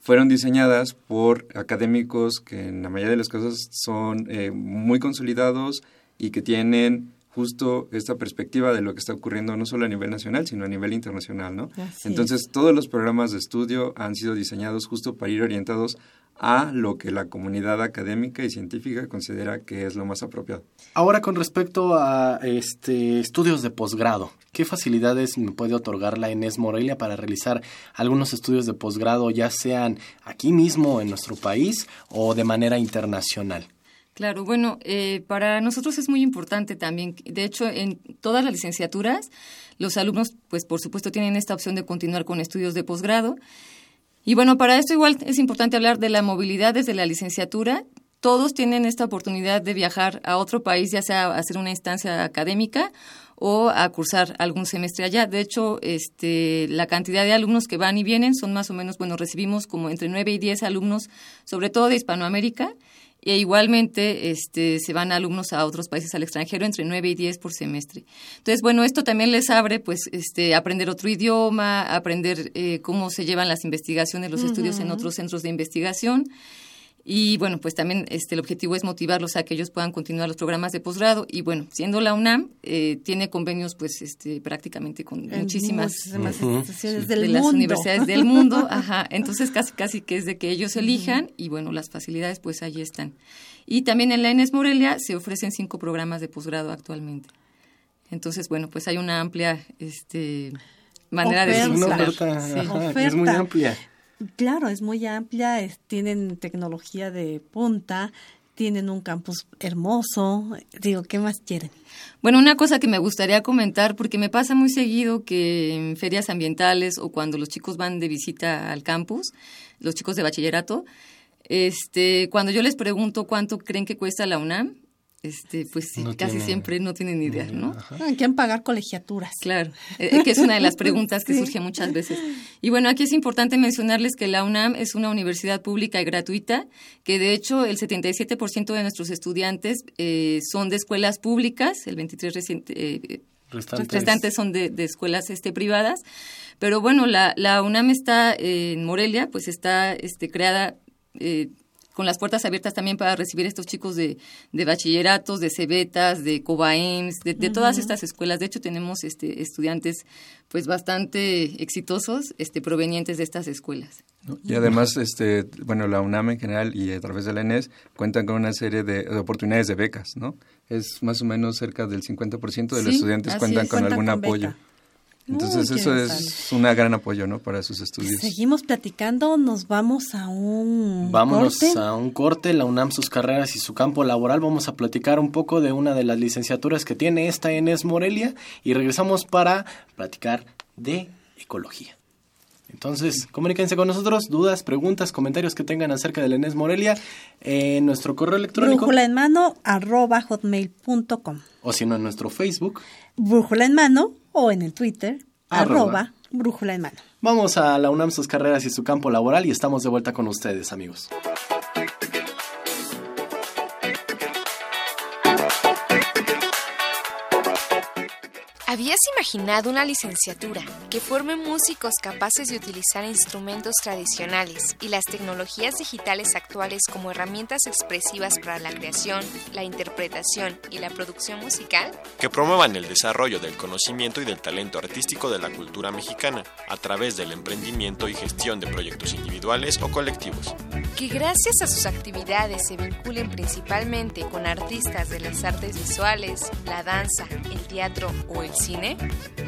fueron diseñadas por académicos que en la mayoría de los casos son eh, muy consolidados y que tienen justo esta perspectiva de lo que está ocurriendo no solo a nivel nacional, sino a nivel internacional, ¿no? Entonces, todos los programas de estudio han sido diseñados justo para ir orientados a lo que la comunidad académica y científica considera que es lo más apropiado. Ahora, con respecto a este estudios de posgrado, ¿qué facilidades me puede otorgar la Enes Morelia para realizar algunos estudios de posgrado, ya sean aquí mismo en nuestro país o de manera internacional? Claro, bueno, eh, para nosotros es muy importante también. De hecho, en todas las licenciaturas, los alumnos, pues por supuesto, tienen esta opción de continuar con estudios de posgrado. Y bueno, para esto igual es importante hablar de la movilidad desde la licenciatura. Todos tienen esta oportunidad de viajar a otro país, ya sea a hacer una instancia académica o a cursar algún semestre allá. De hecho, este, la cantidad de alumnos que van y vienen son más o menos, bueno, recibimos como entre 9 y 10 alumnos, sobre todo de Hispanoamérica, e igualmente este, se van alumnos a otros países al extranjero entre 9 y 10 por semestre. Entonces, bueno, esto también les abre pues este, aprender otro idioma, aprender eh, cómo se llevan las investigaciones, los estudios en otros centros de investigación. Y bueno, pues también este, el objetivo es motivarlos a que ellos puedan continuar los programas de posgrado. Y bueno, siendo la UNAM, eh, tiene convenios pues este, prácticamente con muchísimas instituciones del de las universidades del mundo. [LAUGHS] Ajá, entonces casi casi que es de que ellos elijan y bueno, las facilidades pues ahí están. Y también en la ENES Morelia se ofrecen cinco programas de posgrado actualmente. Entonces, bueno, pues hay una amplia este, manera de funcionar. es muy amplia. Claro, es muy amplia, tienen tecnología de punta, tienen un campus hermoso. Digo, ¿qué más quieren? Bueno, una cosa que me gustaría comentar, porque me pasa muy seguido que en ferias ambientales o cuando los chicos van de visita al campus, los chicos de bachillerato, este, cuando yo les pregunto cuánto creen que cuesta la UNAM, este, pues sí, casi siempre no tienen idea, ¿no? Quieren pagar colegiaturas. Claro, eh, eh, que es una de las [LAUGHS] preguntas que surge muchas veces. Y bueno, aquí es importante mencionarles que la UNAM es una universidad pública y gratuita, que de hecho el 77% de nuestros estudiantes eh, son de escuelas públicas, el 23 reciente, restantes. son de, escuelas este, privadas. Pero bueno, la, la UNAM está en Morelia, pues está este, creada con las puertas abiertas también para recibir a estos chicos de, de bachilleratos, de cebetas, de cobaems, de, todas estas escuelas. De hecho, tenemos este, estudiantes pues bastante exitosos este, provenientes de estas escuelas. Y además, este, bueno, la UNAM en general y a través de la ENES cuentan con una serie de, oportunidades de becas, ¿no? Es más o menos cerca del 50% de los estudiantes cuentan con algún apoyo. Entonces eso es un gran apoyo, ¿no? Para sus estudios. Seguimos platicando, nos vamos a un Vámonos a un corte, la UNAM, sus carreras y su campo laboral. Vamos a platicar un poco de una de las licenciaturas que tiene esta ENES Morelia y regresamos para platicar de ecología. Entonces, comuníquense con nosotros, dudas, preguntas, comentarios que tengan acerca de la ENES Morelia en nuestro correo electrónico. Brújula en mano, arroba hotmail.com. O si no, en nuestro Facebook. Brújula en mano o en el Twitter, arroba, brújula en mano. Vamos a la UNAM, sus carreras y su campo laboral y estamos de vuelta con ustedes, amigos. ¿Habías imaginado una licenciatura que forme músicos capaces de utilizar instrumentos tradicionales y las tecnologías digitales actuales como herramientas expresivas para la creación, la interpretación y la producción musical? Que promuevan el desarrollo del conocimiento y del talento artístico de la cultura mexicana a través del emprendimiento y gestión de proyectos individuales o colectivos. Que gracias a sus actividades se vinculen principalmente con artistas de las artes visuales, la danza, el teatro o el cine?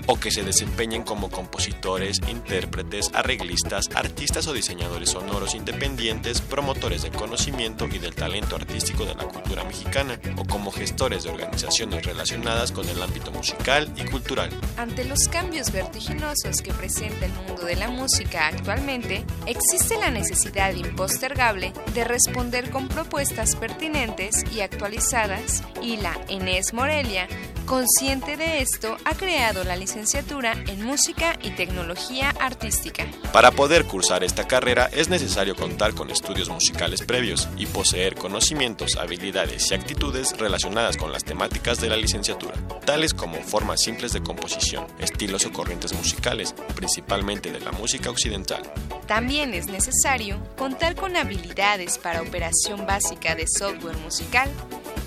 O que se desempeñen como compositores, intérpretes, arreglistas, artistas o diseñadores sonoros independientes, promotores del conocimiento y del talento artístico de la cultura mexicana, o como gestores de organizaciones relacionadas con el ámbito musical y cultural. Ante los cambios vertiginosos que presenta el mundo de la música actualmente, existe la necesidad impostergable de responder con propuestas pertinentes y actualizadas, y la Enes Morelia Consciente de esto, ha creado la licenciatura en Música y Tecnología Artística. Para poder cursar esta carrera es necesario contar con estudios musicales previos y poseer conocimientos, habilidades y actitudes relacionadas con las temáticas de la licenciatura, tales como formas simples de composición, estilos o corrientes musicales, principalmente de la música occidental. También es necesario contar con habilidades para operación básica de software musical,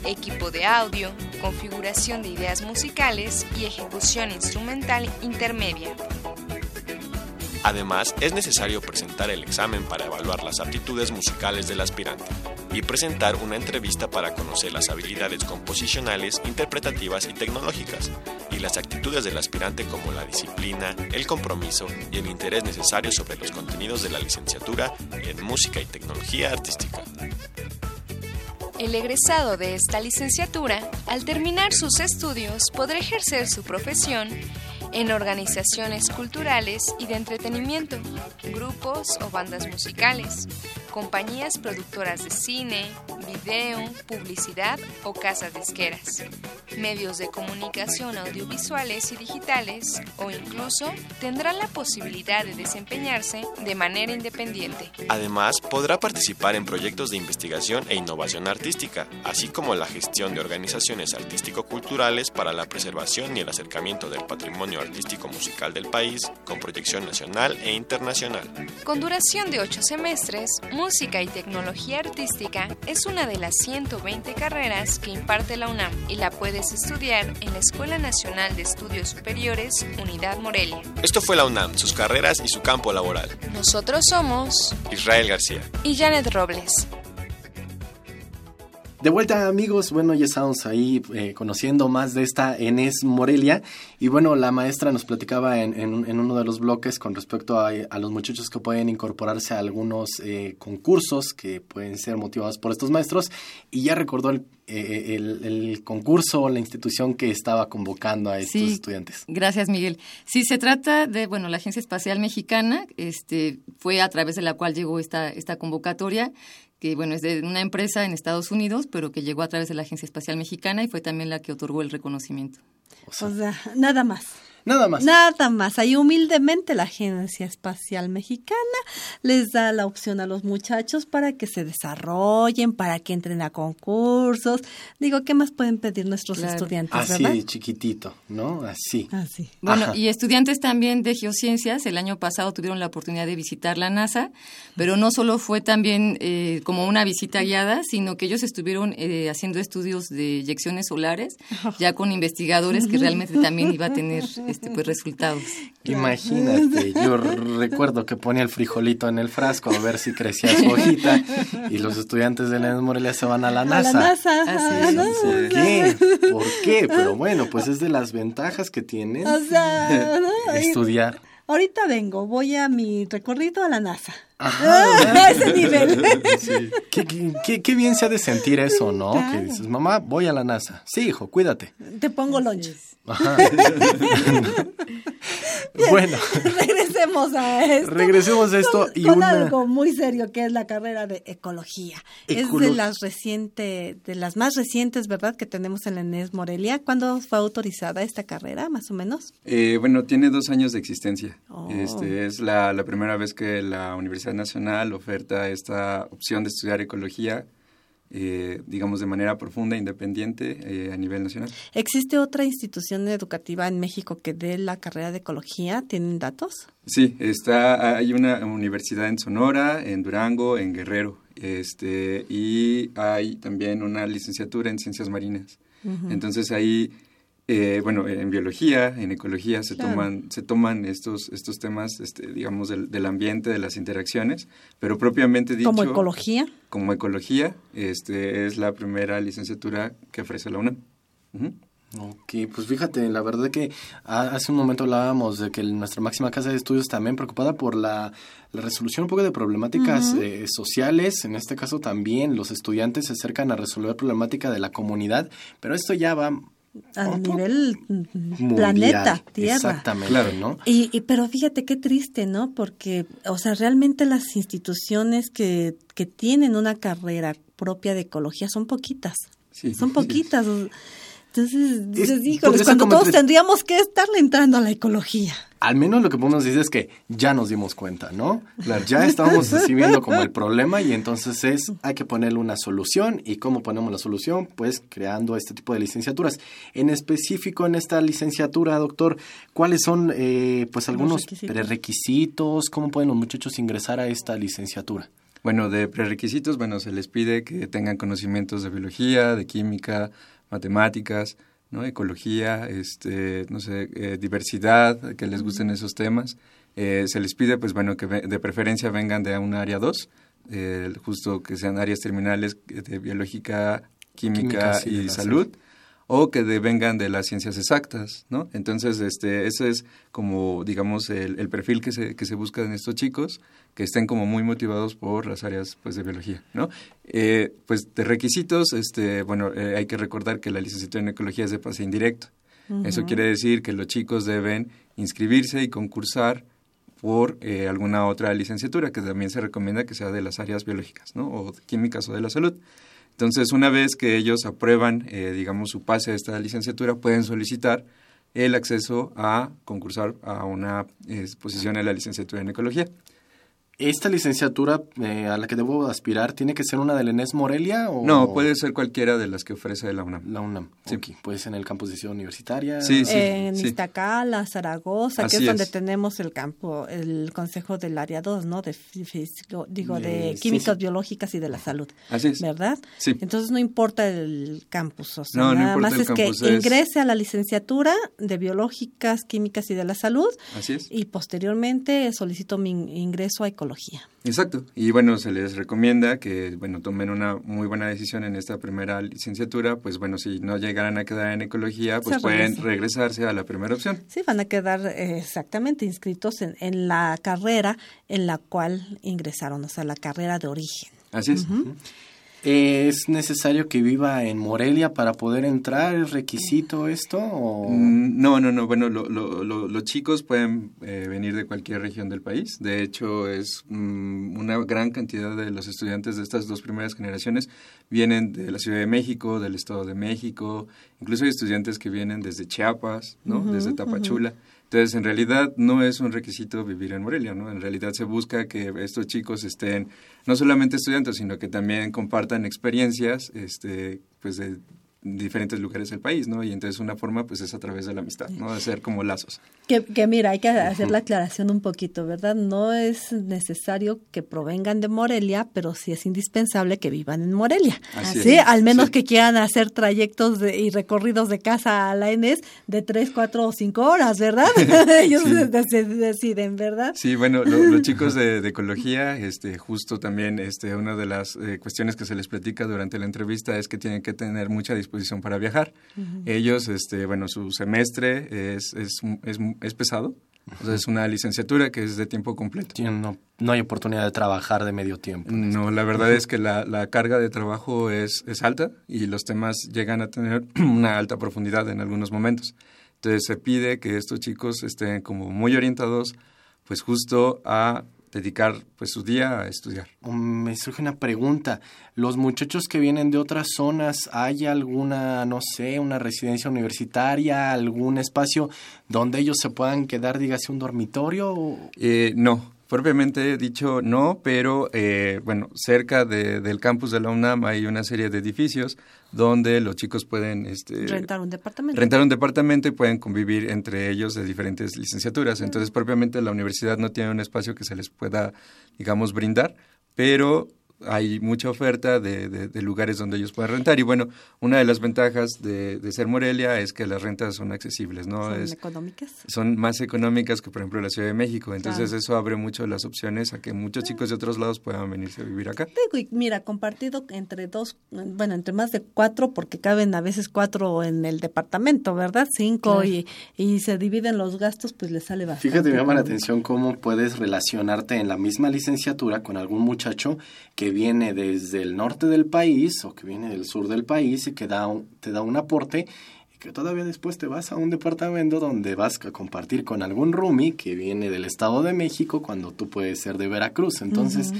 equipo de audio, configuración de ideas musicales y ejecución instrumental intermedia. Además, es necesario presentar el examen para evaluar las aptitudes musicales del aspirante y presentar una entrevista para conocer las habilidades composicionales, interpretativas y tecnológicas, y las actitudes del aspirante como la disciplina, el compromiso y el interés necesario sobre los contenidos de la licenciatura en música y tecnología artística. El egresado de esta licenciatura, al terminar sus estudios, podrá ejercer su profesión en organizaciones culturales y de entretenimiento, grupos o bandas musicales, compañías productoras de cine, video, publicidad o casas disqueras, medios de comunicación audiovisuales y digitales o incluso tendrá la posibilidad de desempeñarse de manera independiente. Además, podrá participar en proyectos de investigación e innovación artística, así como la gestión de organizaciones artístico-culturales para la preservación y el acercamiento del patrimonio artístico musical del país con proyección nacional e internacional. Con duración de ocho semestres, Música y Tecnología Artística es una de las 120 carreras que imparte la UNAM y la puedes estudiar en la Escuela Nacional de Estudios Superiores, Unidad Morelia. Esto fue la UNAM, sus carreras y su campo laboral. Nosotros somos Israel García y Janet Robles. De vuelta amigos, bueno, ya estamos ahí eh, conociendo más de esta Enes Morelia y bueno, la maestra nos platicaba en, en, uno de los bloques con respecto a, a, los muchachos que pueden incorporarse a algunos eh, concursos que pueden ser motivados por estos maestros y ya recordó el, eh, el, el concurso, la institución que estaba convocando a estos sí, estudiantes. Gracias Miguel. Sí, se trata de, bueno, la Agencia Espacial Mexicana, este, fue a través de la cual llegó esta, esta convocatoria que bueno, es de una empresa en Estados Unidos, pero que llegó a través de la Agencia Espacial Mexicana y fue también la que otorgó el reconocimiento. O sea, nada más. Nada más. Nada más. Ahí humildemente la Agencia Espacial Mexicana les da la opción a los muchachos para que se desarrollen, para que entren a concursos. Digo, ¿qué más pueden pedir nuestros claro. estudiantes? Así, ¿verdad? chiquitito, ¿no? Así. Así. Bueno, Ajá. y estudiantes también de geociencias, el año pasado tuvieron la oportunidad de visitar la NASA, pero no solo fue también eh, como una visita guiada, sino que ellos estuvieron eh, haciendo estudios de eyecciones solares, ya con investigadores que realmente también iba a tener [LAUGHS] este, pues, resultados. [LAUGHS] Imagínate, yo [LAUGHS] recuerdo que ponía el frijolito en el frasco a ver si crecía su hojita y los estudiantes de la Morelia se van a la NASA. A la NASA. Así ¿no? ¿Por qué? ¿Por qué? Pero bueno, pues es de las ventajas que tienen o sea, ¿no? [LAUGHS] estudiar. Ahorita vengo, voy a mi recorrido a la NASA. Ajá, a ese nivel. [LAUGHS] Sí. ¿Qué, qué, qué, bien se ha de sentir eso, ¿no? Claro. Que dices, mamá, voy a la NASA. Sí, hijo, cuídate. Te pongo lonches. Ajá. [LAUGHS] bueno. Regresemos a esto. Regresemos a esto con, y con una... algo muy serio que es la carrera de ecología. Ecolo... Es de las reciente, de las más recientes, ¿verdad? Que tenemos en la ENES Morelia. ¿Cuándo fue autorizada esta carrera, más o menos? Eh, bueno, tiene dos años de existencia. Oh. Este es la, la primera vez que la Universidad Nacional oferta esta opción de estudiar ecología eh, digamos, de manera profunda, independiente eh, a nivel nacional. ¿Existe otra institución educativa en México que dé la carrera de ecología? ¿Tienen datos? Sí, está, hay una universidad en Sonora, en Durango, en Guerrero, este, y hay también una licenciatura en ciencias marinas. Uh -huh. Entonces ahí eh, bueno, en biología, en ecología se claro. toman se toman estos estos temas, este, digamos del, del, ambiente, de las interacciones, pero propiamente dicho como ecología. Como ecología, este es la primera licenciatura que ofrece la UNAM. Uh -huh. Ok, pues fíjate, la verdad que hace un momento hablábamos de que nuestra máxima casa de estudios también preocupada por la, la resolución un poco de problemáticas uh -huh. eh, sociales, en este caso también los estudiantes se acercan a resolver problemática de la comunidad, pero esto ya va a ¿Otro? nivel Mundial, planeta, Tierra. Exactamente, claro, ¿no? Y, y, pero fíjate qué triste, ¿no? Porque, o sea, realmente las instituciones que, que tienen una carrera propia de ecología son poquitas. Sí, son poquitas. Sí. Entonces, híjoles, cuando todos tendríamos que estarle entrando a la ecología. Al menos lo que podemos decir es que ya nos dimos cuenta, ¿no? Claro, ya estamos [LAUGHS] viendo como el problema y entonces es, hay que ponerle una solución. ¿Y cómo ponemos la solución? Pues creando este tipo de licenciaturas. En específico, en esta licenciatura, doctor, ¿cuáles son eh, pues algunos requisitos. prerequisitos? ¿Cómo pueden los muchachos ingresar a esta licenciatura? Bueno, de prerequisitos, bueno, se les pide que tengan conocimientos de biología, de química, matemáticas, ¿no? ecología, este, no sé, eh, diversidad, que les gusten esos temas. Eh, se les pide, pues bueno, que de preferencia vengan de un área 2, eh, justo que sean áreas terminales de biológica, química, química sí, y salud. O que vengan de las ciencias exactas, ¿no? Entonces, este, ese es como, digamos, el, perfil que se, que se busca en estos chicos, que estén como muy motivados por las áreas, pues, de biología, ¿no? Eh, pues, de requisitos, este, bueno, eh, hay que recordar que la licenciatura en ecología es de pase indirecto. Eso quiere decir que los chicos deben inscribirse y concursar por eh, alguna otra licenciatura, que también se recomienda que sea de las áreas biológicas, ¿no? O químicas o de la salud. Entonces, una vez que ellos aprueban, eh, digamos, su pase a esta licenciatura, pueden solicitar el acceso a concursar a una eh, posición en la licenciatura en ecología. ¿Esta licenciatura eh, a la que debo aspirar tiene que ser una de la ENES Morelia? O... No, puede ser cualquiera de las que ofrece la UNAM. La UNAM, sí. Puede ser en el campus de Ciudad Universitaria. Sí, sí. En Iztacala, Zaragoza, que es donde tenemos el campo, el consejo del área 2, ¿no? De físico, digo, de, químicas biológicas y de la salud. Así es. ¿Verdad? Sí. Entonces no importa el campus, o sea, no, nada más es que ingrese a la licenciatura de biológicas, químicas y de la salud. Así es. Y posteriormente solicito mi ingreso a Exacto. Y bueno, se les recomienda que, bueno, tomen una muy buena decisión en esta primera licenciatura, pues bueno, si no llegaran a quedar en ecología, pues pueden regresarse a la primera opción. Sí, van a quedar eh, exactamente inscritos en, en, la carrera en la cual ingresaron, o sea, la carrera de origen. Así es. ¿Es necesario que viva en Morelia para poder entrar? ¿Es requisito esto? Mm, no, no, no. Bueno, los chicos pueden eh, venir de cualquier región del país. De hecho, es mm, una gran cantidad de los estudiantes de estas dos primeras generaciones vienen de la Ciudad de México, del Estado de México. Incluso hay estudiantes que vienen desde Chiapas, ¿no? desde Tapachula. Entonces, en realidad no es un requisito vivir en Morelia, ¿no? En realidad se busca que estos chicos estén no solamente estudiando, sino que también compartan experiencias este, pues de diferentes lugares del país, ¿no? Y entonces una forma, pues, es a través de la amistad, ¿no? De hacer como lazos. Que, que mira, hay que hacer la aclaración un poquito, ¿verdad? No es necesario que provengan de Morelia, pero sí es indispensable que vivan en Morelia. sí, al menos que quieran hacer trayectos y recorridos de casa a la ENES de tres, cuatro o cinco horas, ¿verdad? [LAUGHS] [LAUGHS] Ellos deciden, ¿verdad? Sí, bueno, los [LAUGHS] chicos de, ecología, este, justo también, este, una de las eh, cuestiones que se les platica durante la entrevista es que tienen que tener mucha disposición para viajar. Ellos, este, bueno, su semestre es, es, es, es pesado, es una licenciatura que es de tiempo completo. no, no hay oportunidad de trabajar de medio tiempo. No, la verdad es que la, la, carga de trabajo es, es alta y los temas llegan a tener [CLEARS THROAT] una alta profundidad en algunos momentos. Entonces se pide que estos chicos estén como muy orientados pues justo a dedicar pues su día a estudiar. Um, me surge una pregunta. Los muchachos que vienen de otras zonas, ¿hay alguna, no sé, una residencia universitaria, algún espacio donde ellos se puedan quedar, dígase, un dormitorio? Eh, no, Propiamente dicho, no, pero eh, bueno, cerca de, del campus de la UNAM hay una serie de edificios donde los chicos pueden este, rentar un departamento. Rentar un departamento y pueden convivir entre ellos de diferentes licenciaturas. Entonces, propiamente la universidad no tiene un espacio que se les pueda, digamos, brindar, pero hay mucha oferta de, de, lugares donde ellos pueden rentar. Y bueno, una de las ventajas de, ser Morelia es que las rentas son accesibles, ¿no? ¿Son económicas? Son más económicas que, por ejemplo, la Ciudad de México. Entonces, eso abre mucho las opciones a que muchos chicos de otros lados puedan venirse a vivir acá. y mira, compartido entre dos, bueno, entre más de cuatro, porque caben a veces cuatro en el departamento, ¿verdad? Cinco y, y se dividen los gastos, pues les sale bastante. Fíjate, me llama la atención cómo puedes relacionarte en la misma licenciatura con algún muchacho que viene desde el norte del país o que viene del sur del país y que da te da un aporte y que todavía después te vas a un departamento donde vas a compartir con algún roomie que viene del Estado de México cuando tú puedes ser de Veracruz. Entonces,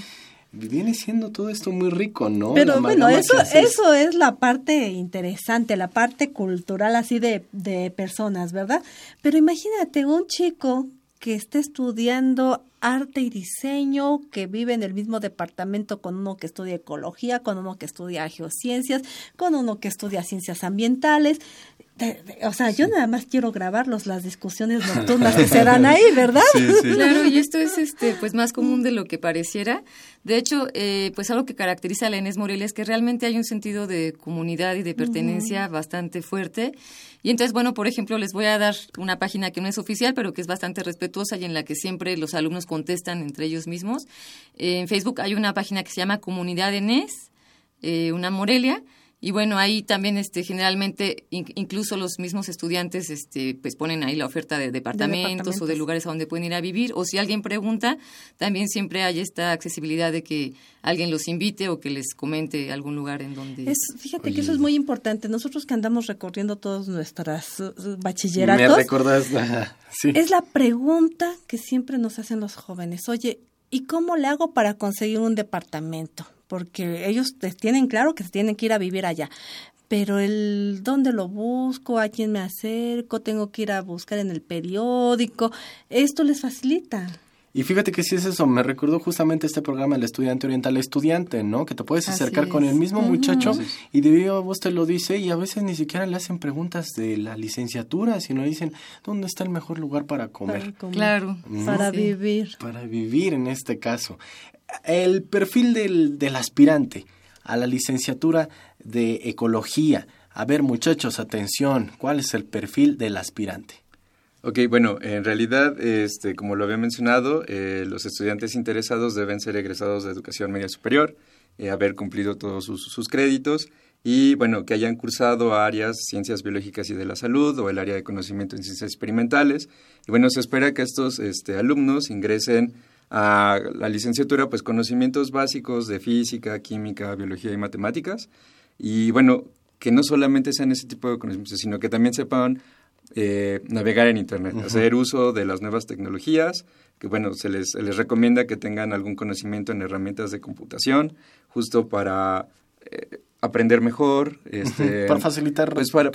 viene siendo todo esto muy rico, ¿no? Pero bueno, eso, eso es la parte interesante, la parte cultural así de, de personas, ¿verdad? Pero imagínate un chico que esté estudiando arte y diseño, que vive en el mismo departamento con uno que estudia ecología, con uno que estudia geociencias, con uno que estudia ciencias ambientales. o sea, yo nada más quiero grabarlos las discusiones [LAUGHS] nocturnas que se dan ahí, ¿verdad? Claro, y esto es este pues más común de lo que pareciera. De hecho, eh, pues algo que caracteriza a la Enes Morelia es que realmente hay un sentido de comunidad y de pertenencia bastante fuerte y entonces, bueno, por ejemplo, les voy a dar una página que no es oficial, pero que es bastante respetuosa y en la que siempre los alumnos contestan entre ellos mismos. en Facebook hay una página que se llama Comunidad ENES, eh, una Morelia, y bueno, ahí también este, generalmente incluso los mismos estudiantes este, pues ponen ahí la oferta de departamentos, o de lugares a donde pueden ir a vivir. O si alguien pregunta, también siempre hay esta accesibilidad de que alguien los invite o que les comente algún lugar en donde... Es, fíjate que eso es muy importante. Nosotros que andamos recorriendo todos nuestras uh, bachilleratos... Me recordas, [LAUGHS] sí. Es la pregunta que siempre nos hacen los jóvenes. Oye, ¿y cómo le hago para conseguir un departamento? Porque ellos tienen claro que se tienen que ir a vivir allá. Pero el dónde lo busco, a quién me acerco, tengo que ir a buscar en el periódico, esto les facilita. Y fíjate que si es eso, me recordó justamente este programa El Estudiante Oriental Estudiante, ¿no? Que te puedes acercar con el mismo muchacho y de vos te lo dice y a veces ni siquiera le hacen preguntas de la licenciatura, sino dicen, ¿dónde está el mejor lugar para comer? Claro. Para vivir. Para vivir en este caso. El perfil del, del aspirante a la licenciatura de Ecología. A ver, muchachos, atención, ¿cuál es el perfil del aspirante? Ok, bueno, en realidad, este, como lo había mencionado, eh, los estudiantes interesados deben ser egresados de educación media superior, eh, haber cumplido todos sus, créditos y, bueno, que hayan cursado áreas ciencias biológicas y de la salud o el área de conocimiento en ciencias experimentales. Y, bueno, se espera que estos este, alumnos ingresen a la licenciatura, pues conocimientos básicos de física, química, biología y matemáticas. Y, bueno, que no solamente sean ese tipo de conocimientos, sino que también sepan eh, navegar en Internet, hacer uso de las nuevas tecnologías, que bueno, se les, les, recomienda que tengan algún conocimiento en herramientas de computación, justo para eh, aprender mejor. Este, para facilitar. Pues para,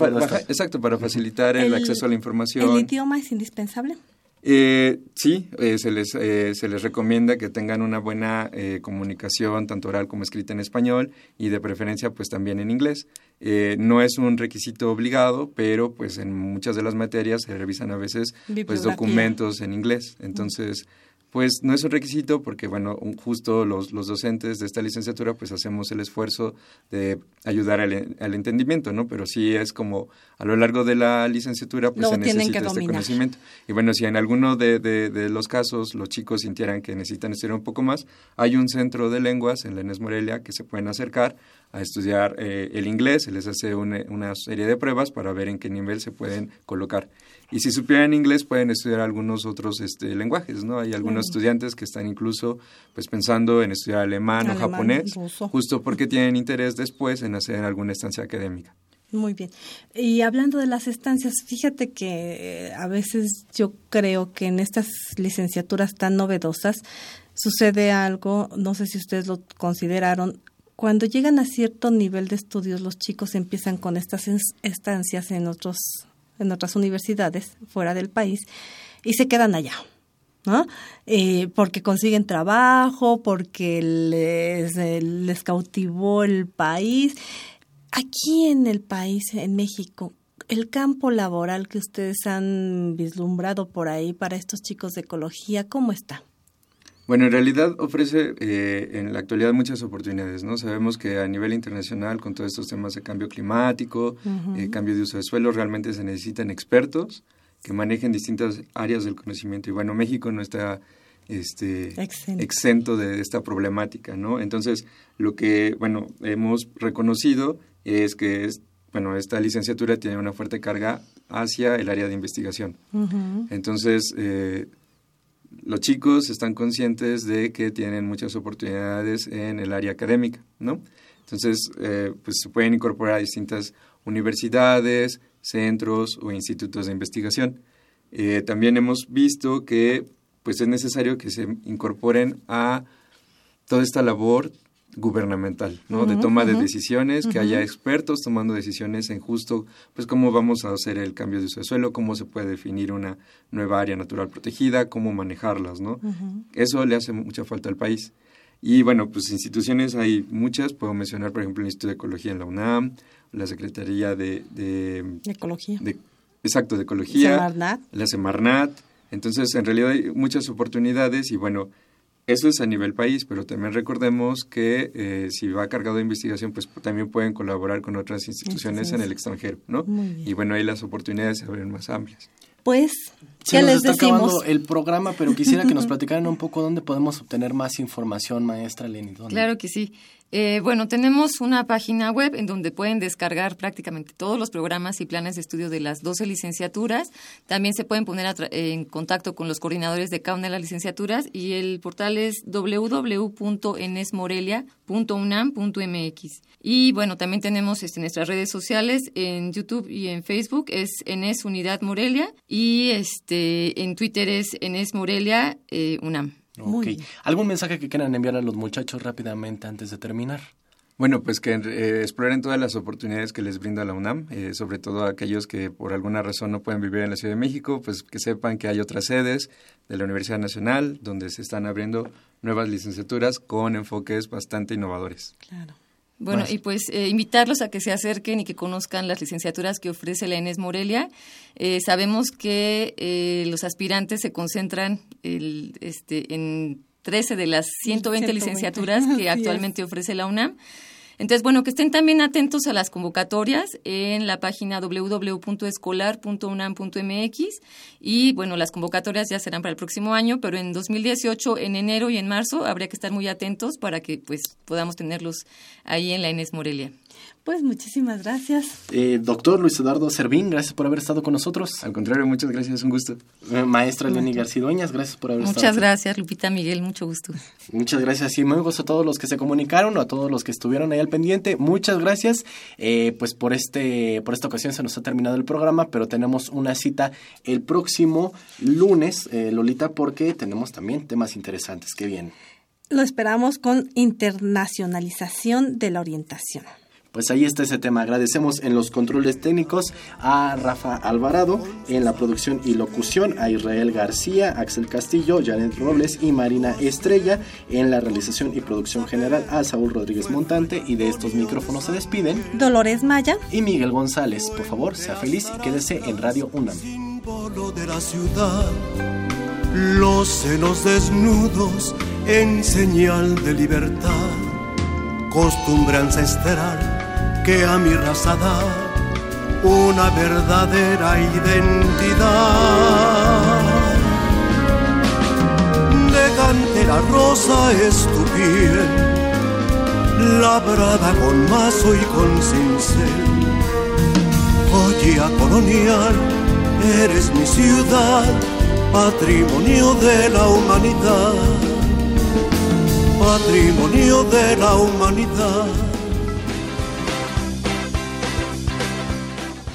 exacto, para facilitar el, acceso a la información. ¿El idioma es indispensable? Eh, sí, eh, se, les, eh, se les recomienda que tengan una buena eh, comunicación, tanto oral como escrita en español, y de preferencia pues también en inglés. no es un requisito obligado, pero pues en muchas de las materias se revisan a veces pues documentos en inglés. Entonces, pues no es un requisito porque, bueno, justo los, los docentes de esta licenciatura pues hacemos el esfuerzo de ayudar al, al, entendimiento, ¿no? Pero sí es como a lo largo de la licenciatura pues se necesita este conocimiento. Y bueno, si en alguno de, de, los casos los chicos sintieran que necesitan estudiar un poco más, hay un centro de lenguas en la ENES Morelia que se pueden acercar a estudiar eh, el inglés, se les hace una, una serie de pruebas para ver en qué nivel se pueden colocar. Y si supieran inglés pueden estudiar algunos otros este, lenguajes, ¿no? Hay algunos estudiantes que están incluso pues pensando en estudiar alemán, o japonés, justo porque tienen interés después en hacer alguna estancia académica. Muy bien. Y hablando de las estancias, fíjate que eh, a veces yo creo que en estas licenciaturas tan novedosas sucede algo, no sé si ustedes lo consideraron, cuando llegan a cierto nivel de estudios los chicos empiezan con estas estancias en otros en otras universidades fuera del país y se quedan allá. ¿no? Eh, porque consiguen trabajo, porque les, les cautivó el país. Aquí en el país, en México, el campo laboral que ustedes han vislumbrado por ahí para estos chicos de ecología, ¿cómo está? Bueno, en realidad ofrece eh, en la actualidad muchas oportunidades, ¿no? Sabemos que a nivel internacional, con todos estos temas de cambio climático, eh, cambio de uso de suelo, realmente se necesitan expertos que manejen distintas áreas del conocimiento. Y bueno, México no está este, exento. de esta problemática, ¿no? Entonces, lo que, bueno, hemos reconocido es que, es, bueno, esta licenciatura tiene una fuerte carga hacia el área de investigación. Entonces, eh, los chicos están conscientes de que tienen muchas oportunidades en el área académica, ¿no? Entonces, eh, pues se pueden incorporar a distintas universidades, centros o institutos de investigación. Eh, también hemos visto que pues es necesario que se incorporen a toda esta labor gubernamental, ¿no? de toma de decisiones, que haya expertos tomando decisiones en justo, pues cómo vamos a hacer el cambio de uso de suelo, cómo se puede definir una nueva área natural protegida, cómo manejarlas, ¿no? Eso le hace mucha falta al país. Y bueno, pues instituciones hay muchas, puedo mencionar por ejemplo el Instituto de Ecología en la UNAM, la Secretaría de... de Ecología. De, exacto, de Ecología. Semarnat. La Semarnat. Entonces, en realidad hay muchas oportunidades y bueno, eso es a nivel país, pero también recordemos que eh, si va cargado de investigación, pues también pueden colaborar con otras instituciones en el extranjero, ¿no? Y bueno, ahí las oportunidades se abren más amplias. Pues, ¿qué les está decimos? el programa, pero quisiera que nos [LAUGHS] platicaran un poco dónde podemos obtener más información, maestra Lenny. Claro que sí. Eh, bueno, tenemos una página web en donde pueden descargar prácticamente todos los programas y planes de estudio de las 12 licenciaturas. También se pueden poner en contacto con los coordinadores de cada una de las licenciaturas y el portal es www.enesmorelia.unam.mx. Y bueno, también tenemos este, nuestras redes sociales en YouTube y en Facebook es Enes Unidad Morelia y este en Twitter es Enes Morelia eh, UNAM. Ok. ¿Algún mensaje que quieran enviar a los muchachos rápidamente antes de terminar? Bueno, pues que eh, exploren todas las oportunidades que les brinda la UNAM, eh, sobre todo aquellos que por alguna razón no pueden vivir en la Ciudad de México, pues que sepan que hay otras sedes de la Universidad Nacional donde se están abriendo nuevas licenciaturas con enfoques bastante innovadores. Claro. Bueno, y pues eh, invitarlos a que se acerquen y que conozcan las licenciaturas que ofrece la ENES Morelia. Eh, sabemos que eh, los aspirantes se concentran el, este, en 13 de las 120, licenciaturas que [LAUGHS] actualmente ofrece la UNAM. Entonces, bueno, que estén también atentos a las convocatorias en la página www.escolar.unam.mx y, bueno, las convocatorias ya serán para el próximo año, pero en 2018, en enero y en marzo, habría que estar muy atentos para que, pues, podamos tenerlos ahí en la Inés Morelia. Pues muchísimas gracias. Eh, doctor Luis Eduardo Servín, gracias por haber estado con nosotros. Al contrario, muchas gracias, un gusto. Eh, maestra Lenny Garcidueñas, gracias por haber muchas estado. Muchas gracias, Lupita Miguel, mucho gusto. Muchas gracias y muy gusto a todos los que se comunicaron, a todos los que estuvieron ahí al pendiente. Muchas gracias. Eh, pues por este, por esta ocasión se nos ha terminado el programa, pero tenemos una cita el próximo lunes, Lolita, porque tenemos también temas interesantes. Qué bien. Lo esperamos con internacionalización de la orientación. Pues ahí está ese tema. Agradecemos en los controles técnicos a Rafa Alvarado, en la producción y locución a Israel García, Axel Castillo, Janet Robles y Marina Estrella, en la realización y producción general a Saúl Rodríguez Montante y de estos micrófonos se despiden Dolores Maya y Miguel González. Por favor, sea feliz y quédese en Radio UNAM. de la ciudad, los senos desnudos en señal de libertad, costumbre ancestral que a mi raza da una verdadera identidad. De cantera rosa es labrada con mazo y con cincel. Joya colonial, eres mi ciudad, patrimonio de la humanidad. Patrimonio de la humanidad.